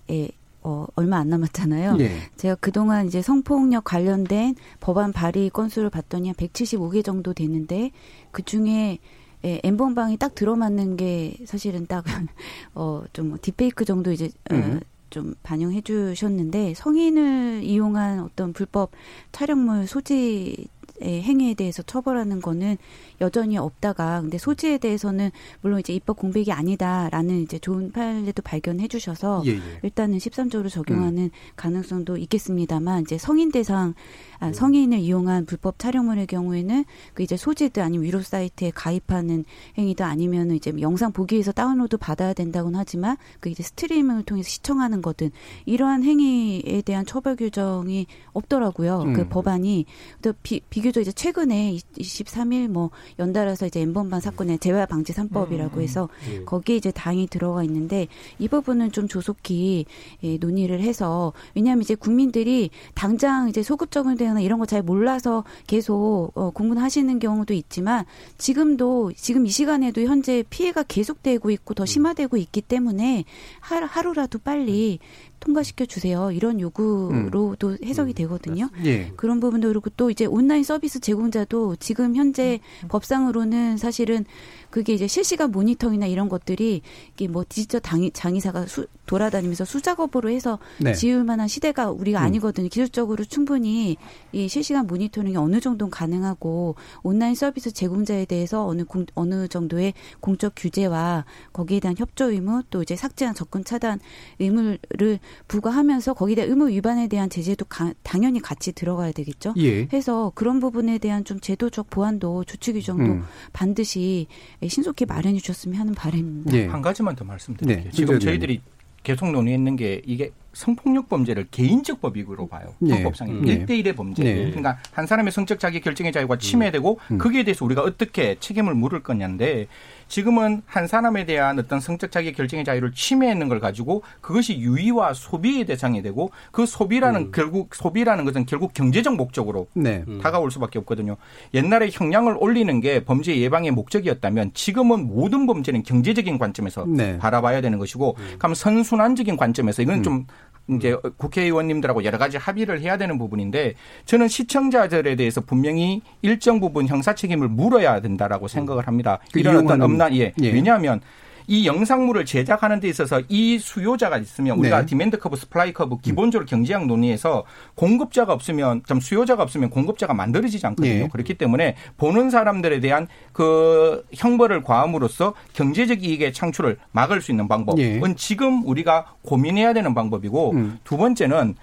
어, 얼마 안 남았잖아요. 예. 제가 그동안 이제 성폭력 관련된 법안 발의 건수를 봤더니 한 175개 정도 됐는데 그 중에 예, 엠번방이 딱 들어맞는 게 사실은 딱, (laughs) 어, 좀 디페이크 정도 이제, 어, 음. 어, 좀 반영해 주셨는데 성인을 이용한 어떤 불법 촬영물 소지 행위에 대해서 처벌하는 거는 여전히 없다가 근데 소지에 대해서는 물론 이제 입법 공백이 아니다라는 이제 좋은 판례도 발견해 주셔서 예, 예. 일단은 13조로 적용하는 음. 가능성도 있겠습니다만 이제 성인 대상 아, 음. 성인을 이용한 불법 촬영물의 경우에는 그 이제 소지든 아니면 위로 사이트에 가입하는 행위도 아니면 이제 영상 보기 위해서 다운로드 받아야 된다고는 하지만 그 이제 스트리밍을 통해서 시청하는 거든 이러한 행위에 대한 처벌 규정이 없더라고요. 그 음. 그 법안이 또 비, 비교적 이제 최근에 23일 뭐 연달아서 이제 엠번방 사건의 재화 방지 3법이라고 음, 음, 해서 음. 거기에 이제 당이 들어가 있는데 이 부분은 좀 조속히 예, 논의를 해서 왜냐하면 이제 국민들이 당장 이제 소급 적용되거나 이런 거 잘 몰라서 계속 어, 공부하시는 경우도 있지만 지금도 지금 이 시간에도 현재 피해가 계속되고 있고 더 심화되고 있기 때문에 하루, 하루라도 빨리 통과시켜 주세요. 이런 요구로도 음. 해석이 되거든요. 예. 그런 부분도 그렇고 또 이제 온라인 서비스 제공자도 지금 현재 음. 법상으로는 사실은 그게 이제 실시간 모니터링이나 이런 것들이 이게 뭐 디지털 당이, 장의사가 수, 돌아다니면서 수작업으로 해서 네. 지을 만한 시대가 우리가 음. 아니거든요. 기술적으로 충분히 이 실시간 모니터링이 어느 정도는 가능하고 온라인 서비스 제공자에 대해서 어느 공, 어느 정도의 공적 규제와 거기에 대한 협조 의무 또 이제 삭제한 접근 차단 의무를 부과하면서 거기에 대한 의무 위반에 대한 제재도 가, 당연히 같이 들어가야 되겠죠. 예. 해서 그런 부분에 대한 좀 제도적 보완도 조치 규정도 음. 반드시 신속히 마련해 주셨으면 하는 바람입니다. 예. 한 가지만 더 말씀드릴게요. 네. 지금 저희들이 계속 논의했는 게 이게 성폭력 범죄를 개인적 법익으로 봐요. 네. 헌법상에 네. 1대1의 범죄. 네. 그러니까 한 사람의 성적 자기 결정의 자유가 침해되고 음. 거기에 대해서 우리가 어떻게 책임을 물을 거냐인데 지금은 한 사람에 대한 어떤 성적 자기 결정의 자유를 침해하는 걸 가지고 그것이 유의와 소비의 대상이 되고 그 소비라는 음. 결국 소비라는 것은 결국 경제적 목적으로 네. 음. 다가올 수밖에 없거든요. 옛날에 형량을 올리는 게 범죄 예방의 목적이었다면 지금은 모든 범죄는 경제적인 관점에서 네. 바라봐야 되는 것이고 음. 그럼 선순환적인 관점에서 이건 음. 좀 이제 국회의원님들하고 여러 가지 합의를 해야 되는 부분인데 저는 시청자들에 대해서 분명히 일정 부분 형사 책임을 물어야 된다라고 생각을 합니다. 그 이런 어떤 엄난 예. 예. 왜냐하면 이 영상물을 제작하는 데 있어서 이 수요자가 있으면 우리가 네. demand curve, supply curve 기본적으로 경제학 논의에서 공급자가 없으면 좀 수요자가 없으면 공급자가 만들어지지 않거든요. 네. 그렇기 때문에 보는 사람들에 대한 그 형벌을 과함으로써 경제적 이익의 창출을 막을 수 있는 방법은 네. 지금 우리가 고민해야 되는 방법이고 음. 두 번째는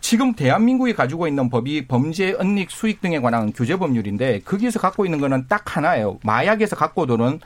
지금 대한민국이 가지고 있는 법이 범죄 은닉 수익 등에 관한 규제 법률인데 거기에서 갖고 있는 거는 딱 하나예요. 마약에서 갖고 도는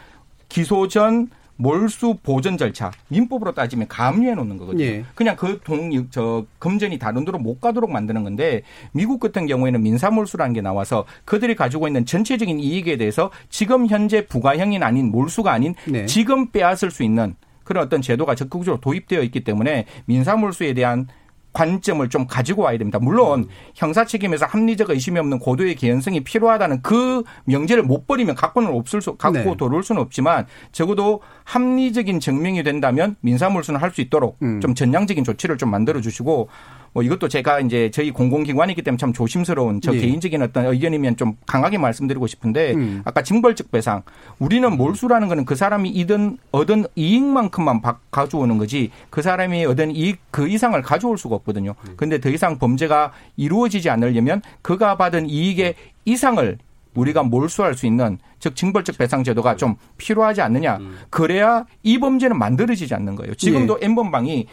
기소 전 몰수 보전 절차 민법으로 따지면 감유해 놓는 거거든요. 예. 그냥 그 동 저 금전이 다른 데로 못 가도록 만드는 건데 미국 같은 경우에는 민사 몰수라는 게 나와서 그들이 가지고 있는 전체적인 이익에 대해서 지금 현재 부가형이 아닌 몰수가 아닌 네. 지금 빼앗을 수 있는 그런 어떤 제도가 적극적으로 도입되어 있기 때문에 민사 몰수에 대한 관점을 좀 가지고 와야 됩니다. 물론 음. 형사 책임에서 합리적 의심이 없는 고도의 개연성이 필요하다는 그 명제를 못 버리면 갖고는 없을 수 갖고 네. 돌아올 수는 없지만 적어도 합리적인 증명이 된다면 민사몰수는 할 수 있도록 음. 좀 전향적인 조치를 좀 만들어 주시고 뭐 이것도 제가 이제 저희 공공기관이기 때문에 참 조심스러운 저 예. 개인적인 어떤 의견이면 좀 강하게 말씀드리고 싶은데 음. 아까 징벌적 배상 우리는 몰수라는 거는 그 사람이 이든 얻은 이익만큼만 가져오는 거지 그 사람이 얻은 이익 그 이상을 가져올 수가 없거든요. 음. 근데 더 이상 범죄가 이루어지지 않으려면 그가 받은 이익의 이상을 우리가 몰수할 수 있는 즉 징벌적 배상 제도가 좀 필요하지 않느냐. 음. 그래야 이 범죄는 만들어지지 않는 거예요. 지금도 예. N번방이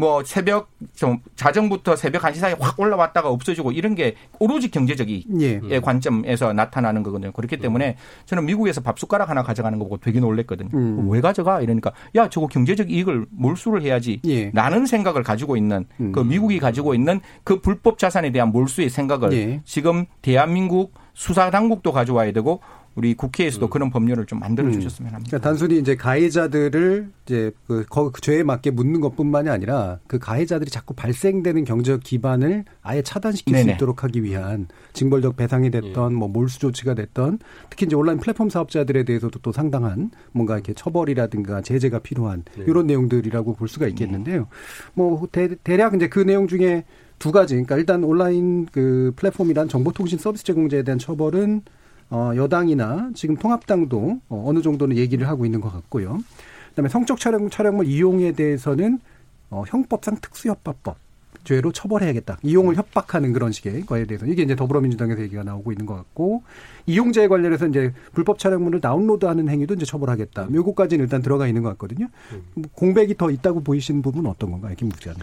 뭐 새벽 좀 자정부터 새벽 1시 사이에 확 올라왔다가 없어지고 이런 게 오로지 경제적인 예. 관점에서 나타나는 거거든요. 그렇기 때문에 저는 미국에서 밥 숟가락 하나 가져가는 거 보고 되게 놀랬거든요. 음. 왜 가져가? 이러니까 야 저거 경제적 이익을 몰수를 해야지. 예. 라는 생각을 가지고 있는 음. 그 미국이 가지고 있는 그 불법 자산에 대한 몰수의 생각을 예. 지금 대한민국 수사 당국도 가져와야 되고 우리 국회에서도 음. 그런 법률을 좀 만들어 주셨으면 합니다. 그러니까 단순히 이제 가해자들을 이제 그, 그 죄에 맞게 묻는 것뿐만이 아니라 그 가해자들이 자꾸 발생되는 경제적 기반을 아예 차단시킬 네네. 수 있도록 하기 위한 징벌적 배상이 됐던 예. 뭐 몰수 조치가 됐던 특히 이제 온라인 플랫폼 사업자들에 대해서도 또 상당한 뭔가 이렇게 처벌이라든가 제재가 필요한 네. 이런 내용들이라고 볼 수가 있겠는데요. 뭐 대, 대략 이제 그 내용 중에 두 가지. 그러니까 일단 온라인 그 플랫폼이란 정보통신 서비스 제공자에 대한 처벌은 어, 여당이나 지금 통합당도 어, 어느 정도는 얘기를 하고 있는 것 같고요. 그다음에 성적 촬영 촬영물 이용에 대해서는 어, 형법상 특수협박법 죄로 처벌해야겠다. 이용을 협박하는 그런 식의 거에 대해서 이게 이제 더불어민주당에서 얘기가 나오고 있는 것 같고 이용자에 관련해서 이제 불법 촬영물을 다운로드하는 행위도 이제 처벌하겠다. 요거까지는 일단 들어가 있는 것 같거든요. 음. 공백이 더 있다고 보이시는 부분은 어떤 건가요, 김국장님?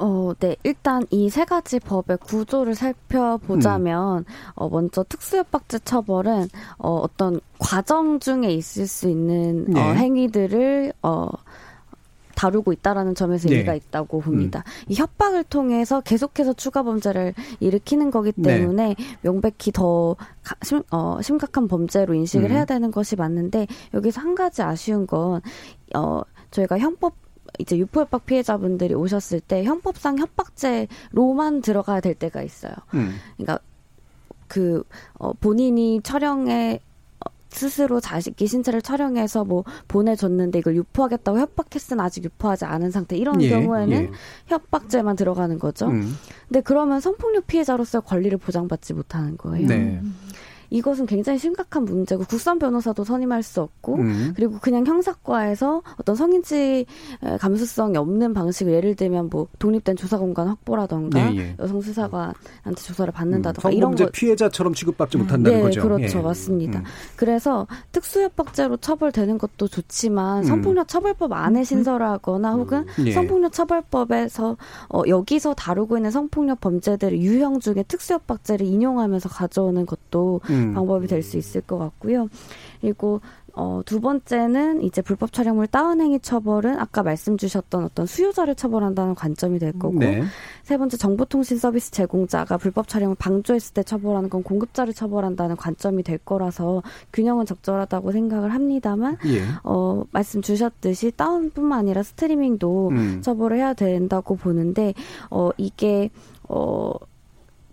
어, 네. 일단 이 세 가지 법의 구조를 살펴보자면, 음. 어, 먼저 특수협박죄 처벌은, 어, 어떤 과정 중에 있을 수 있는, 네. 어, 행위들을, 어, 다루고 있다라는 점에서 네. 의미가 있다고 봅니다. 음. 이 협박을 통해서 계속해서 추가 범죄를 일으키는 거기 네. 때문에 네. 명백히 더 심, 어, 심각한 범죄로 인식을 음. 해야 되는 것이 맞는데 여기서 한 가지 아쉬운 건 어, 저희가 형법 이제 유포협박 피해자분들이 오셨을 때 형법상 협박죄로만 들어가야 될 때가 있어요. 음. 그러니까 그 어, 본인이 촬영에 어, 스스로 자식이 신체를 촬영해서 뭐 보내줬는데 이걸 유포하겠다고 협박했으나 아직 유포하지 않은 상태 이런 예, 경우에는 예. 협박죄만 들어가는 거죠. 음. 근데 그러면 성폭력 피해자로서 권리를 보장받지 못하는 거예요. 네. 이것은 굉장히 심각한 문제고 국선 변호사도 선임할 수 없고 음. 그리고 그냥 형사과에서 어떤 성인지 감수성이 없는 방식을 예를 들면 뭐 독립된 조사 공간 확보라던가 예, 예. 여성 수사관한테 조사를 받는다던가 음, 이런 거 피해자처럼 취급받지 못한다는 네, 거죠. 그렇죠, 예. 맞습니다. 음. 그래서 특수협박죄로 처벌되는 것도 좋지만 음. 성폭력 처벌법 안에 음. 신설하거나 혹은 예. 성폭력 처벌법에서 어, 여기서 다루고 있는 성폭력 범죄들을 유형 중에 특수협박죄를 인용하면서 가져오는 것도 음. 음. 방법이 될 수 있을 것 같고요. 그리고 어, 두 번째는 이제 불법 촬영물 다운행위 처벌은 아까 말씀 주셨던 어떤 수요자를 처벌한다는 관점이 될 거고 네. 세 번째 정보통신 서비스 제공자가 불법 촬영을 방조했을 때 처벌하는 건 공급자를 처벌한다는 관점이 될 거라서 균형은 적절하다고 생각을 합니다만 예. 어, 말씀 주셨듯이 다운뿐만 아니라 스트리밍도 음. 처벌을 해야 된다고 보는데 어, 이게 어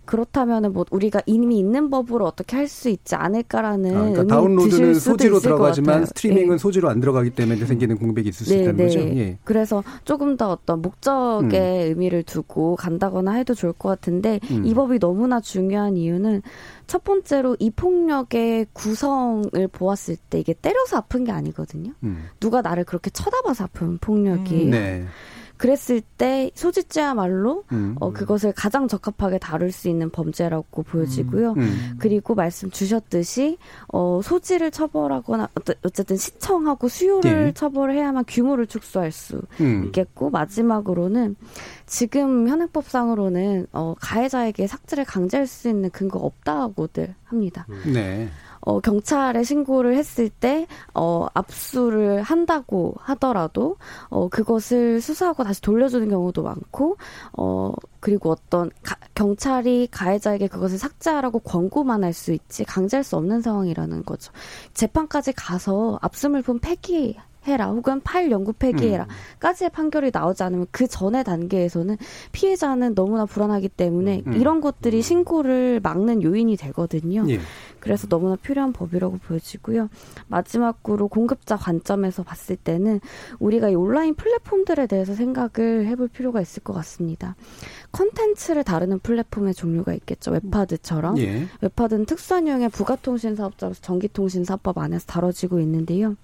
그렇다면은 뭐 우리가 이미 있는 법으로 어떻게 할 수 있지 않을까라는 아, 그러니까 다운로드는 소지로 들어가지만 스트리밍은 네. 소지로 안 들어가기 때문에 생기는 공백이 있을 수 네, 있다는 네. 거죠. 예. 그래서 조금 더 어떤 목적의 음. 의미를 두고 간다거나 해도 좋을 것 같은데 음. 이 법이 너무나 중요한 이유는 첫 번째로 이 폭력의 구성을 보았을 때 이게 때려서 아픈 게 아니거든요. 음. 누가 나를 그렇게 쳐다봐서 아픈 폭력이에요. 음. 네. 그랬을 때 소지죄야말로 음. 어, 그것을 가장 적합하게 다룰 수 있는 범죄라고 보여지고요. 음. 음. 그리고 말씀 주셨듯이 어, 소지를 처벌하거나 어쨌든 시청하고 수요를 네. 처벌해야만 규모를 축소할 수 음. 있겠고 마지막으로는 지금 현행법상으로는 어, 가해자에게 삭제를 강제할 수 있는 근거가 없다고들 합니다. 네. 어, 경찰에 신고를 했을 때, 어, 압수를 한다고 하더라도, 어, 그것을 수사하고 다시 돌려주는 경우도 많고, 어, 그리고 어떤 가, 경찰이 가해자에게 그것을 삭제하라고 권고만 할 수 있지, 강제할 수 없는 상황이라는 거죠. 재판까지 가서 압수물품 폐기 해라 혹은 파일 영구 폐기해라까지의 음. 판결이 나오지 않으면 그 전의 단계에서는 피해자는 너무나 불안하기 때문에 음. 이런 것들이 신고를 막는 요인이 되거든요. 예. 그래서 너무나 필요한 법이라고 보여지고요. 마지막으로 공급자 관점에서 봤을 때는 우리가 이 온라인 플랫폼들에 대해서 생각을 해볼 필요가 있을 것 같습니다. 컨텐츠를 다루는 플랫폼의 종류가 있겠죠. 웹하드처럼. 예. 웹하드는 특수한 유형의 부가통신 사업자로서 전기통신 사업법 안에서 다뤄지고 있는데요.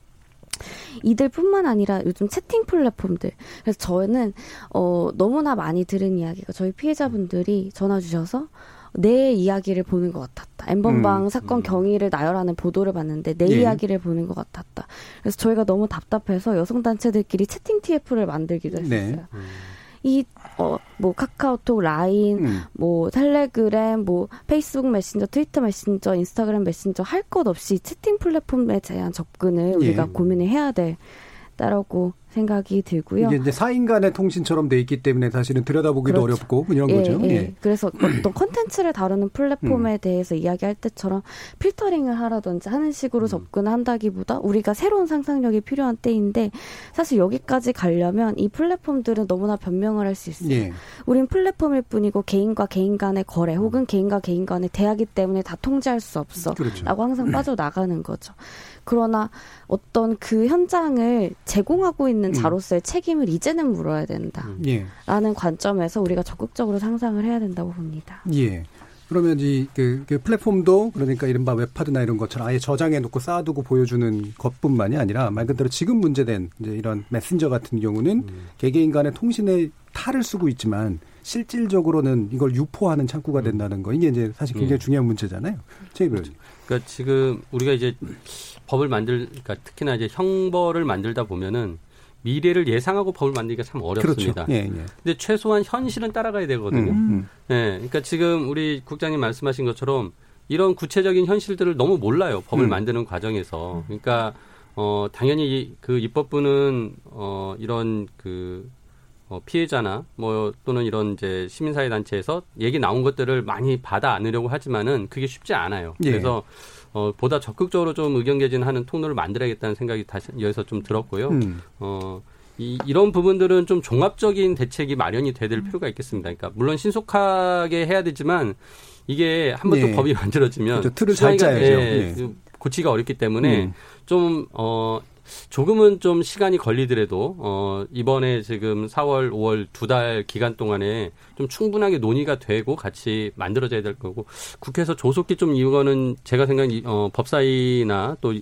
이들뿐만 아니라 요즘 채팅 플랫폼들. 그래서 저는 어 너무나 많이 들은 이야기가 저희 피해자분들이 전화 주셔서 내 이야기를 보는 것 같았다. N번방 음. 사건 음. 경위를 나열하는 보도를 봤는데 내 예. 이야기를 보는 것 같았다. 그래서 저희가 너무 답답해서 여성단체들끼리 채팅 TF를 만들기도 네. 했어요. 네. 음. 이, 어, 뭐, 카카오톡, 라인, 음. 뭐, 텔레그램, 뭐, 페이스북 메신저, 트위터 메신저, 인스타그램 메신저 할 것 없이 채팅 플랫폼에 대한 접근을 예. 우리가 고민을 해야 될 있다라고 생각이 들고요. 이게 이제 사인 간의 통신처럼 돼 있기 때문에 사실은 들여다보기도 그렇죠. 어렵고 이런 예, 거죠. 예. 예. 그래서 어떤 콘텐츠를 다루는 플랫폼에 음. 대해서 이야기할 때처럼 필터링을 하라든지 하는 음. 식으로 접근한다기보다 우리가 새로운 상상력이 필요한 때인데 사실 여기까지 가려면 이 플랫폼들은 너무나 변명을 할 수 있어요. 예. 우린 플랫폼일 뿐이고 개인과 개인 간의 거래 혹은 개인과 개인 간의 대화기 때문에 다 통제할 수 없어. 그렇죠. 라고 항상 빠져나가는 거죠. 그러나 어떤 그 현장을 제공하고 있는 음. 자로서의 책임을 이제는 물어야 된다. 예. 라는 관점에서 우리가 적극적으로 상상을 해야 된다고 봅니다. 예. 그러면 이 그, 그 플랫폼도 그러니까 이른바 웹하드나 이런 것처럼 아예 저장해 놓고 쌓아두고 보여주는 것뿐만이 아니라 말 그대로 지금 문제된 이제 이런 메신저 같은 경우는 개개인 간의 통신에 탈을 쓰고 있지만 실질적으로는 이걸 유포하는 창구가 된다는 거 이게 이제 사실 굉장히 예. 중요한 문제잖아요. 최입 의원님. 그러니까 지금 우리가 이제 법을 만들, 그러니까 특히나 이제 형벌을 만들다 보면은 미래를 예상하고 법을 만들기가 참 어렵습니다. 그렇죠. 예, 예. 근데 최소한 현실은 따라가야 되거든요. 음, 음. 예, 그러니까 지금 우리 국장님 말씀하신 것처럼 이런 구체적인 현실들을 너무 몰라요. 법을 음. 만드는 과정에서. 그러니까 어 당연히 이- 그 입법부는 어 이런 그 어, 피해자나 뭐 또는 이런 이제 시민사회 단체에서 얘기 나온 것들을 많이 받아 안으려고 하지만은 그게 쉽지 않아요. 예. 그래서 어, 보다 적극적으로 좀 의견 개진하는 통로를 만들어야겠다는 생각이 다시 여기서 좀 들었고요. 음. 어, 이, 이런 부분들은 좀 종합적인 대책이 마련이 돼야 될 필요가 있겠습니다. 그러니까 물론 신속하게 해야 되지만 이게 한번 또 예. 법이 (laughs) 만들어지면 그렇죠. 틀을 잘 짜야죠. 예, 예. 그 고치기가 어렵기 때문에 음. 좀 어. 조금은 좀 시간이 걸리더라도 어 이번에 지금 4월, 5월 두 달 기간 동안에 좀 충분하게 논의가 되고 같이 만들어져야 될 거고 국회에서 조속히 좀 이거는 제가 생각엔 이- 어 법사위나 또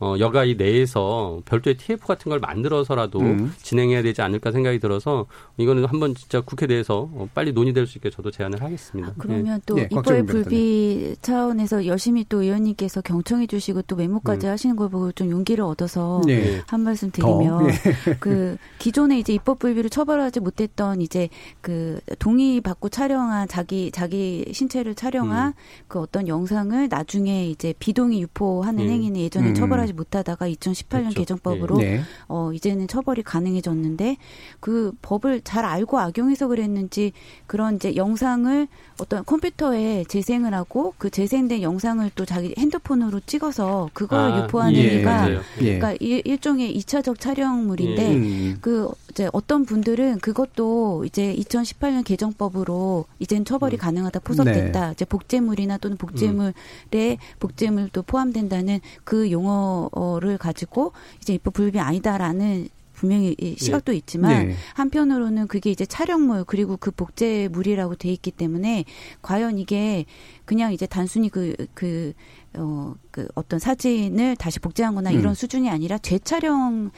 어, 여가위 내에서 별도의 TF 같은 걸 만들어서라도 음. 진행해야 되지 않을까 생각이 들어서 이거는 한번 진짜 국회 내에서 어, 빨리 논의될 수 있게 저도 제안을 하겠습니다. 그러면 또 예, 입법의 불비 차원에서 열심히 또 의원님께서 경청해 주시고 또 메모까지 음. 하시는 걸 보고 좀 용기를 얻어서 예. 한 말씀 더, 드리면 예. (laughs) 그 기존에 이제 입법 불비를 처벌하지 못했던 이제 그 동의 받고 촬영한 자기 자기 신체를 촬영한 음. 그 어떤 영상을 나중에 이제 비동의 유포하는 예. 행위는 예전에 음. 처벌하지 못하다가 2018년 그렇죠. 개정법으로 네. 어 이제는 처벌이 가능해졌는데 그 법을 잘 알고 악용해서 그랬는지 그런 이제 영상을 어떤 컴퓨터에 재생을 하고 그 재생된 영상을 또 자기 핸드폰으로 찍어서 그걸 아, 유포하는 예, 행위가 맞아요. 예. 그러니까 일, 일종의 이차적 촬영물인데 음. 그 이제 어떤 분들은 그것도 이제 2018년 개정법으로 이젠 처벌이 음. 가능하다 포섭됐다. 네. 이제 복제물이나 또는 복제물에 음. 복제물도 포함된다는 그 용어를 가지고 이제 입법 불비 아니다라는 분명히 이 시각도 있지만 네. 한편으로는 그게 이제 촬영물 그리고 그 복제물이라고 돼 있기 때문에 과연 이게 그냥 이제 단순히 그, 그, 어, 그 어떤 사진을 다시 복제한 거나 음. 이런 수준이 아니라 재촬영한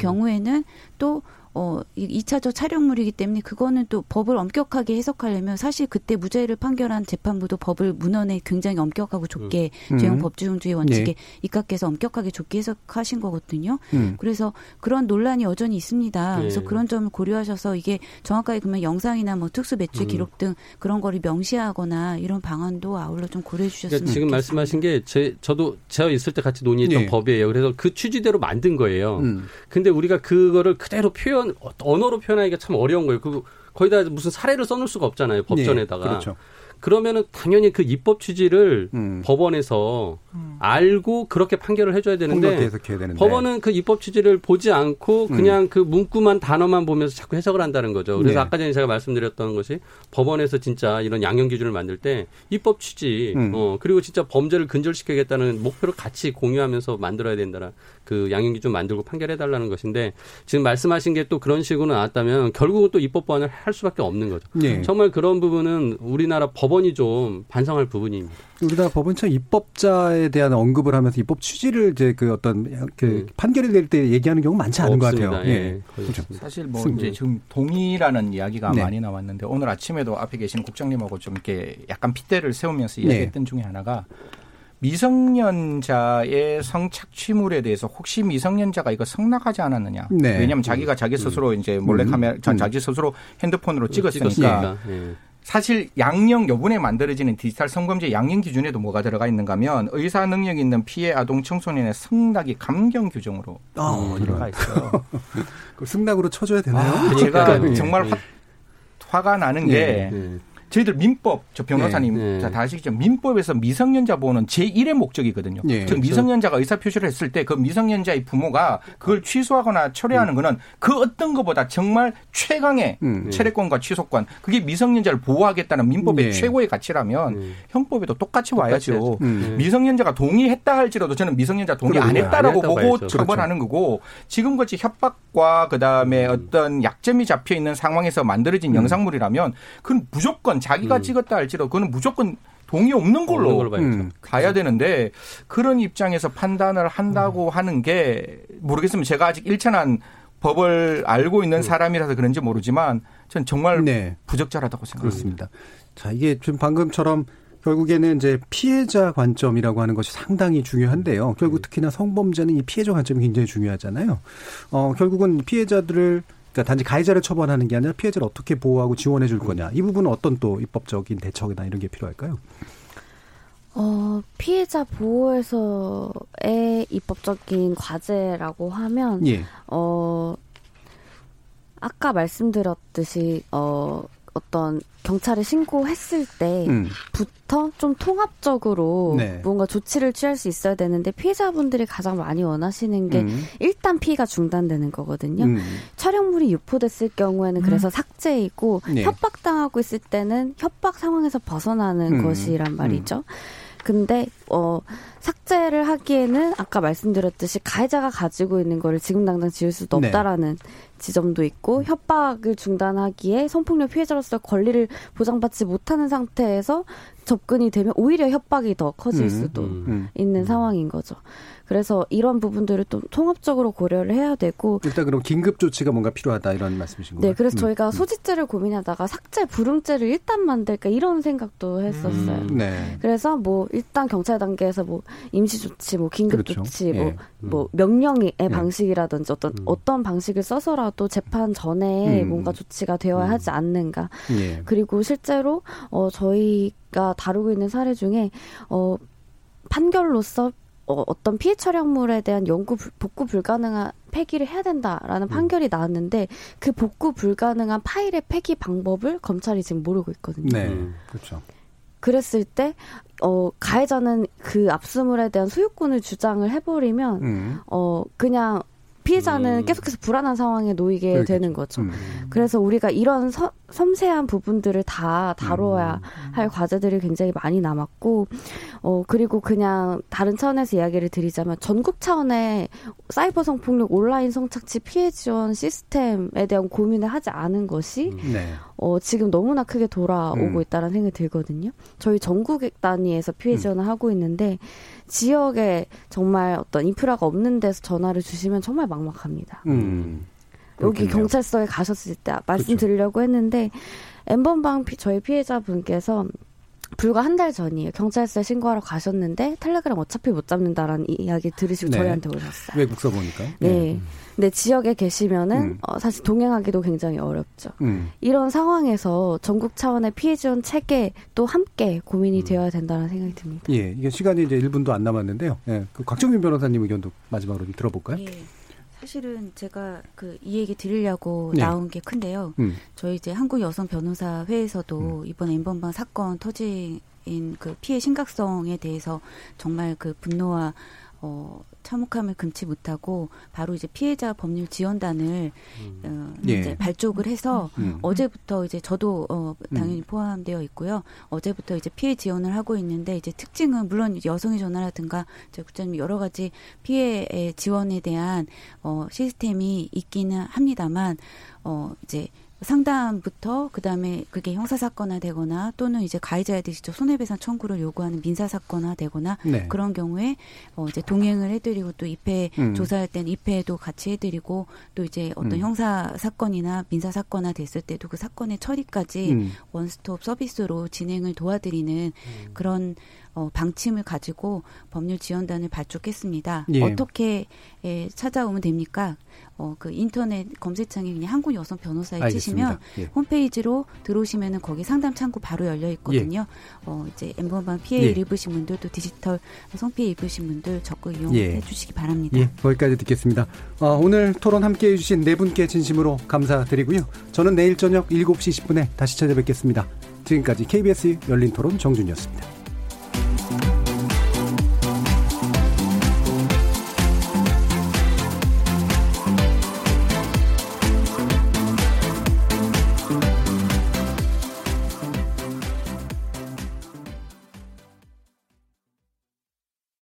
경우에는 또 어, 이 2차적 촬영물이기 때문에 그거는 또 법을 엄격하게 해석하려면 사실 그때 무죄를 판결한 재판부도 법을 문헌에 굉장히 엄격하고 좁게 음. 죄형 법주의주의 원칙에 네. 입각해서 엄격하게 좁게 해석하신 거거든요. 음. 그래서 그런 논란이 여전히 있습니다. 그래서 예. 그런 점을 고려하셔서 이게 정확하게 그러면 영상이나 뭐 특수 매출 음. 기록 등 그런 거를 명시하거나 이런 방안도 아울러 좀 고려해 주셨으면 그러니까 지금 좋겠습니다. 말씀하신 게 제, 저도 제가 있을 때 같이 논의했던 예. 법이에요. 그래서 그 취지대로 만든 거예요. 음. 근데 우리가 그거를 그대로 표현 언어로 표현하기가 참 어려운 거예요. 그 거기다 무슨 사례를 써놓을 수가 없잖아요. 법전에다가. 예, 그렇죠. 그러면은 당연히 그 입법 취지를 음. 법원에서 알고 그렇게 판결을 해줘야 되는데 해석해야 되는데. 법원은 그 입법 취지를 보지 않고 그냥 그 문구만 단어만 보면서 자꾸 해석을 한다는 거죠. 그래서 네. 아까 전에 제가 말씀드렸던 것이 법원에서 진짜 이런 양형 기준을 만들 때 입법 취지, 음. 어 그리고 진짜 범죄를 근절시키겠다는 목표를 같이 공유하면서 만들어야 된다는 그 양형 기준 만들고 판결해 달라는 것인데 지금 말씀하신 게 또 그런 식으로 나왔다면 결국은 또 입법 보완을 할 수밖에 없는 거죠. 예. 정말 그런 부분은 우리나라 법원이 좀 반성할 부분입니다. 우리나라 법은 참 입법자에 대한 언급을 하면서 입법 취지를 이제 그 어떤 그 음. 판결이 될 때 얘기하는 경우 많지 않은 것 없습니다. 같아요. 예, 거의 그렇죠. 사실 뭐 승부. 이제 지금 동의라는 이야기가 네. 많이 나왔는데 오늘 아침에도 앞에 계신 국장님하고 좀 이렇게 약간 핏대를 세우면서 네. 이야기했던 중에 하나가 미성년자의 성착취물에 대해서 혹시 미성년자가 이거 성낙하지 않았느냐? 네. 왜냐하면 자기가 자기 스스로 이제 몰래카메라 음. 자기 스스로 핸드폰으로 찍었으니까 찍었으니까. 예. 사실 양형 요번에 만들어지는 디지털 성범죄 양형 기준에도 뭐가 들어가 있는가 하면 의사 능력 있는 피해 아동 청소년의 승낙이 감경 규정으로 아, 들어가 있어요. (laughs) 그 승낙으로 쳐줘야 되나요? 아, 제가 정말 화, 화가 나는 게 네. 저희들 민법 저 변호사님 네, 네. 다 아시겠죠 민법에서 미성년자 보호는 제1의 목적이거든요. 네, 즉 미성년자가 의사 표시를 했을 때 그 미성년자의 부모가 그걸 취소하거나 철회하는 거는 그 어떤 것보다 정말 최강의 음. 철회권과 취소권 그게 미성년자를 보호하겠다는 민법의 네. 최고의 가치라면 네. 형법에도 똑같이 와야죠. 해야죠. 음. 미성년자가 동의했다 할지라도 저는 미성년자 동의 안. 했다라고 안 보고 봐야죠. 처벌하는 거고 지금같이 협박과 그다음에 어떤 약점이 잡혀 있는 상황에서 만들어진 영상물이라면 그건 무조건 자기가 찍었다 할지라도 그거는 무조건 동의 없는 걸로 없는 걸로 봐야죠. 음. 가야 되는데 그런 입장에서 판단을 한다고 하는 게 모르겠으면 제가 아직 일천한 법을 알고 있는 사람이라서 그런지 모르지만 전 정말 네. 부적절하다고 생각합니다. 그렇습니다. 자, 이게 지금 방금처럼 결국에는 이제 피해자 관점이라고 하는 것이 상당히 중요한데요. 결국 특히나 성범죄는 이 피해자 관점이 굉장히 중요하잖아요. 어, 결국은 피해자들을 그러니까 단지 가해자를 처벌하는 게 아니라 피해자를 어떻게 보호하고 지원해 줄 거냐. 이 부분은 어떤 또 입법적인 대책이나 이런 게 필요할까요? 어, 피해자 보호에서의 입법적인 과제라고 하면 예. 어, 아까 말씀드렸듯이 어, 어떤 경찰에 신고했을 때부터 좀 통합적으로 네. 뭔가 조치를 취할 수 있어야 되는데 피해자분들이 가장 많이 원하시는 게 음. 일단 피해가 중단되는 거거든요. 음. 촬영물이 유포됐을 경우에는 그래서 삭제이고 네. 협박당하고 있을 때는 협박 상황에서 벗어나는 음. 것이란 말이죠. 근데 어 삭제를 하기에는 아까 말씀드렸듯이 가해자가 가지고 있는 거를 지금 당장 지울 수도 네. 없다라는 지점도 있고 협박을 중단하기에 성폭력 피해자로서 권리를 보장받지 못하는 상태에서 접근이 되면 오히려 협박이 더 커질 음. 수도 음. 있는 상황인 거죠. 그래서 이런 부분들을 좀 통합적으로 고려를 해야 되고 일단 그럼 긴급 조치가 뭔가 필요하다 이런 말씀이신 거예요? 네, 그래서 음. 저희가 소지죄를 고민하다가 삭제 불응죄를 일단 만들까 이런 생각도 했었어요. 음. 네. 그래서 뭐 일단 경찰 단계에서 뭐 임시 조치, 뭐 긴급 그렇죠. 조치, 예. 뭐, 뭐 명령의 예. 방식이라든지 어떤 어떤 방식을 써서라도 재판 전에 음. 뭔가 조치가 되어야 하지 않는가. 예. 그리고 실제로 어 저희가 다루고 있는 사례 중에 어 판결로서 어, 어떤 피해 촬영물에 대한 연구 불- 복구 불가능한 폐기를 해야 된다라는 판결이 나왔는데 그 복구 불가능한 파일의 폐기 방법을 검찰이 지금 모르고 있거든요. 네. 음. 그렇죠. 그랬을 때 어, 가해자는 그 압수물에 대한 소유권을 주장을 해버리면 음. 어 그냥 피해자는 음. 계속해서 불안한 상황에 놓이게 그러겠죠. 되는 거죠. 음. 그래서 우리가 이런 서, 섬세한 부분들을 다 다뤄야 할 과제들이 굉장히 많이 남았고, 어, 그리고 그냥 다른 차원에서 이야기를 드리자면 전국 차원의 사이버 성폭력 온라인 성착취 피해 지원 시스템에 대한 고민을 하지 않은 것이 네. 어, 지금 너무나 크게 돌아오고 음. 있다는 생각이 들거든요. 저희 전국 단위에서 피해 지원을 하고 있는데 지역에 정말 어떤 인프라가 없는 데서 전화를 주시면 정말 막막합니다. 음. 여기 그렇겠네요. 경찰서에 가셨을 때 말씀드리려고 했는데 엠번방 피- 저희 피해자분께서 불과 한 달 전이에요. 경찰서에 신고하러 가셨는데 텔레그램 어차피 못 잡는다라는 이- 이야기 들으시고 네. 저희한테 오셨어요. 외국서 보니까. 네. 근데 지역에 계시면은 음. 어, 사실 동행하기도 굉장히 어렵죠. 음. 이런 상황에서 전국 차원의 피해 지원 체계 또 함께 고민이 되어야 된다는 생각이 듭니다. 예, 이게 시간이 이제 1분도 안 남았는데요. 예, 그 곽정민 변호사님 의견도 마지막으로 좀 들어볼까요? 예. 사실은 제가 그 이 얘기 드리려고 네. 나온 게 큰데요. 음. 저희 이제 한국 여성 변호사 회에서도 이번 엠번방 사건 터진 그 피해 심각성에 대해서 정말 그 분노와 어 참혹함을 금치 못하고 바로 이제 피해자 법률 지원단을 어, 예. 이제 발족을 해서 음. 어제부터 이제 저도 어 당연히 포함되어 있고요. 어제부터 이제 피해 지원을 하고 있는데 이제 특징은 물론 여성의 전화라든가 이제 국장님 여러 가지 피해 지원에 대한 어 시스템이 있기는 합니다만 어 이제 상담부터 그다음에 그게 형사 사건화 되거나 또는 이제 가해자에 대해 직접 손해배상 청구를 요구하는 민사 사건화 되거나 네. 그런 경우에 어 이제 동행을 해드리고 또 입회 음. 조사할 땐 입회도 같이 해드리고 또 이제 어떤 음. 형사 사건이나 민사 사건화 됐을 때도 그 사건의 처리까지 음. 원스톱 서비스로 진행을 도와드리는 그런 어, 방침을 가지고 법률 지원단을 발족했습니다. 예. 어떻게 에, 찾아오면 됩니까? 어, 그 인터넷 검색창에 그냥 한국 여성 변호사에 알겠습니다. 치시면 예. 홈페이지로 들어오시면은 거기 상담 창구 바로 열려 있거든요. 어, 이제 엠번방 피해 예. 를 입으신 분들 또 디지털 성피해 입으신 분들 적극 이용해 예. 주시기 바랍니다. 예, 거기까지 듣겠습니다. 어, 오늘 토론 함께 해주신 네 분께 진심으로 감사드리고요. 저는 내일 저녁 7시 10분에 다시 찾아뵙겠습니다. 지금까지 KBS 열린 토론 정준이었습니다.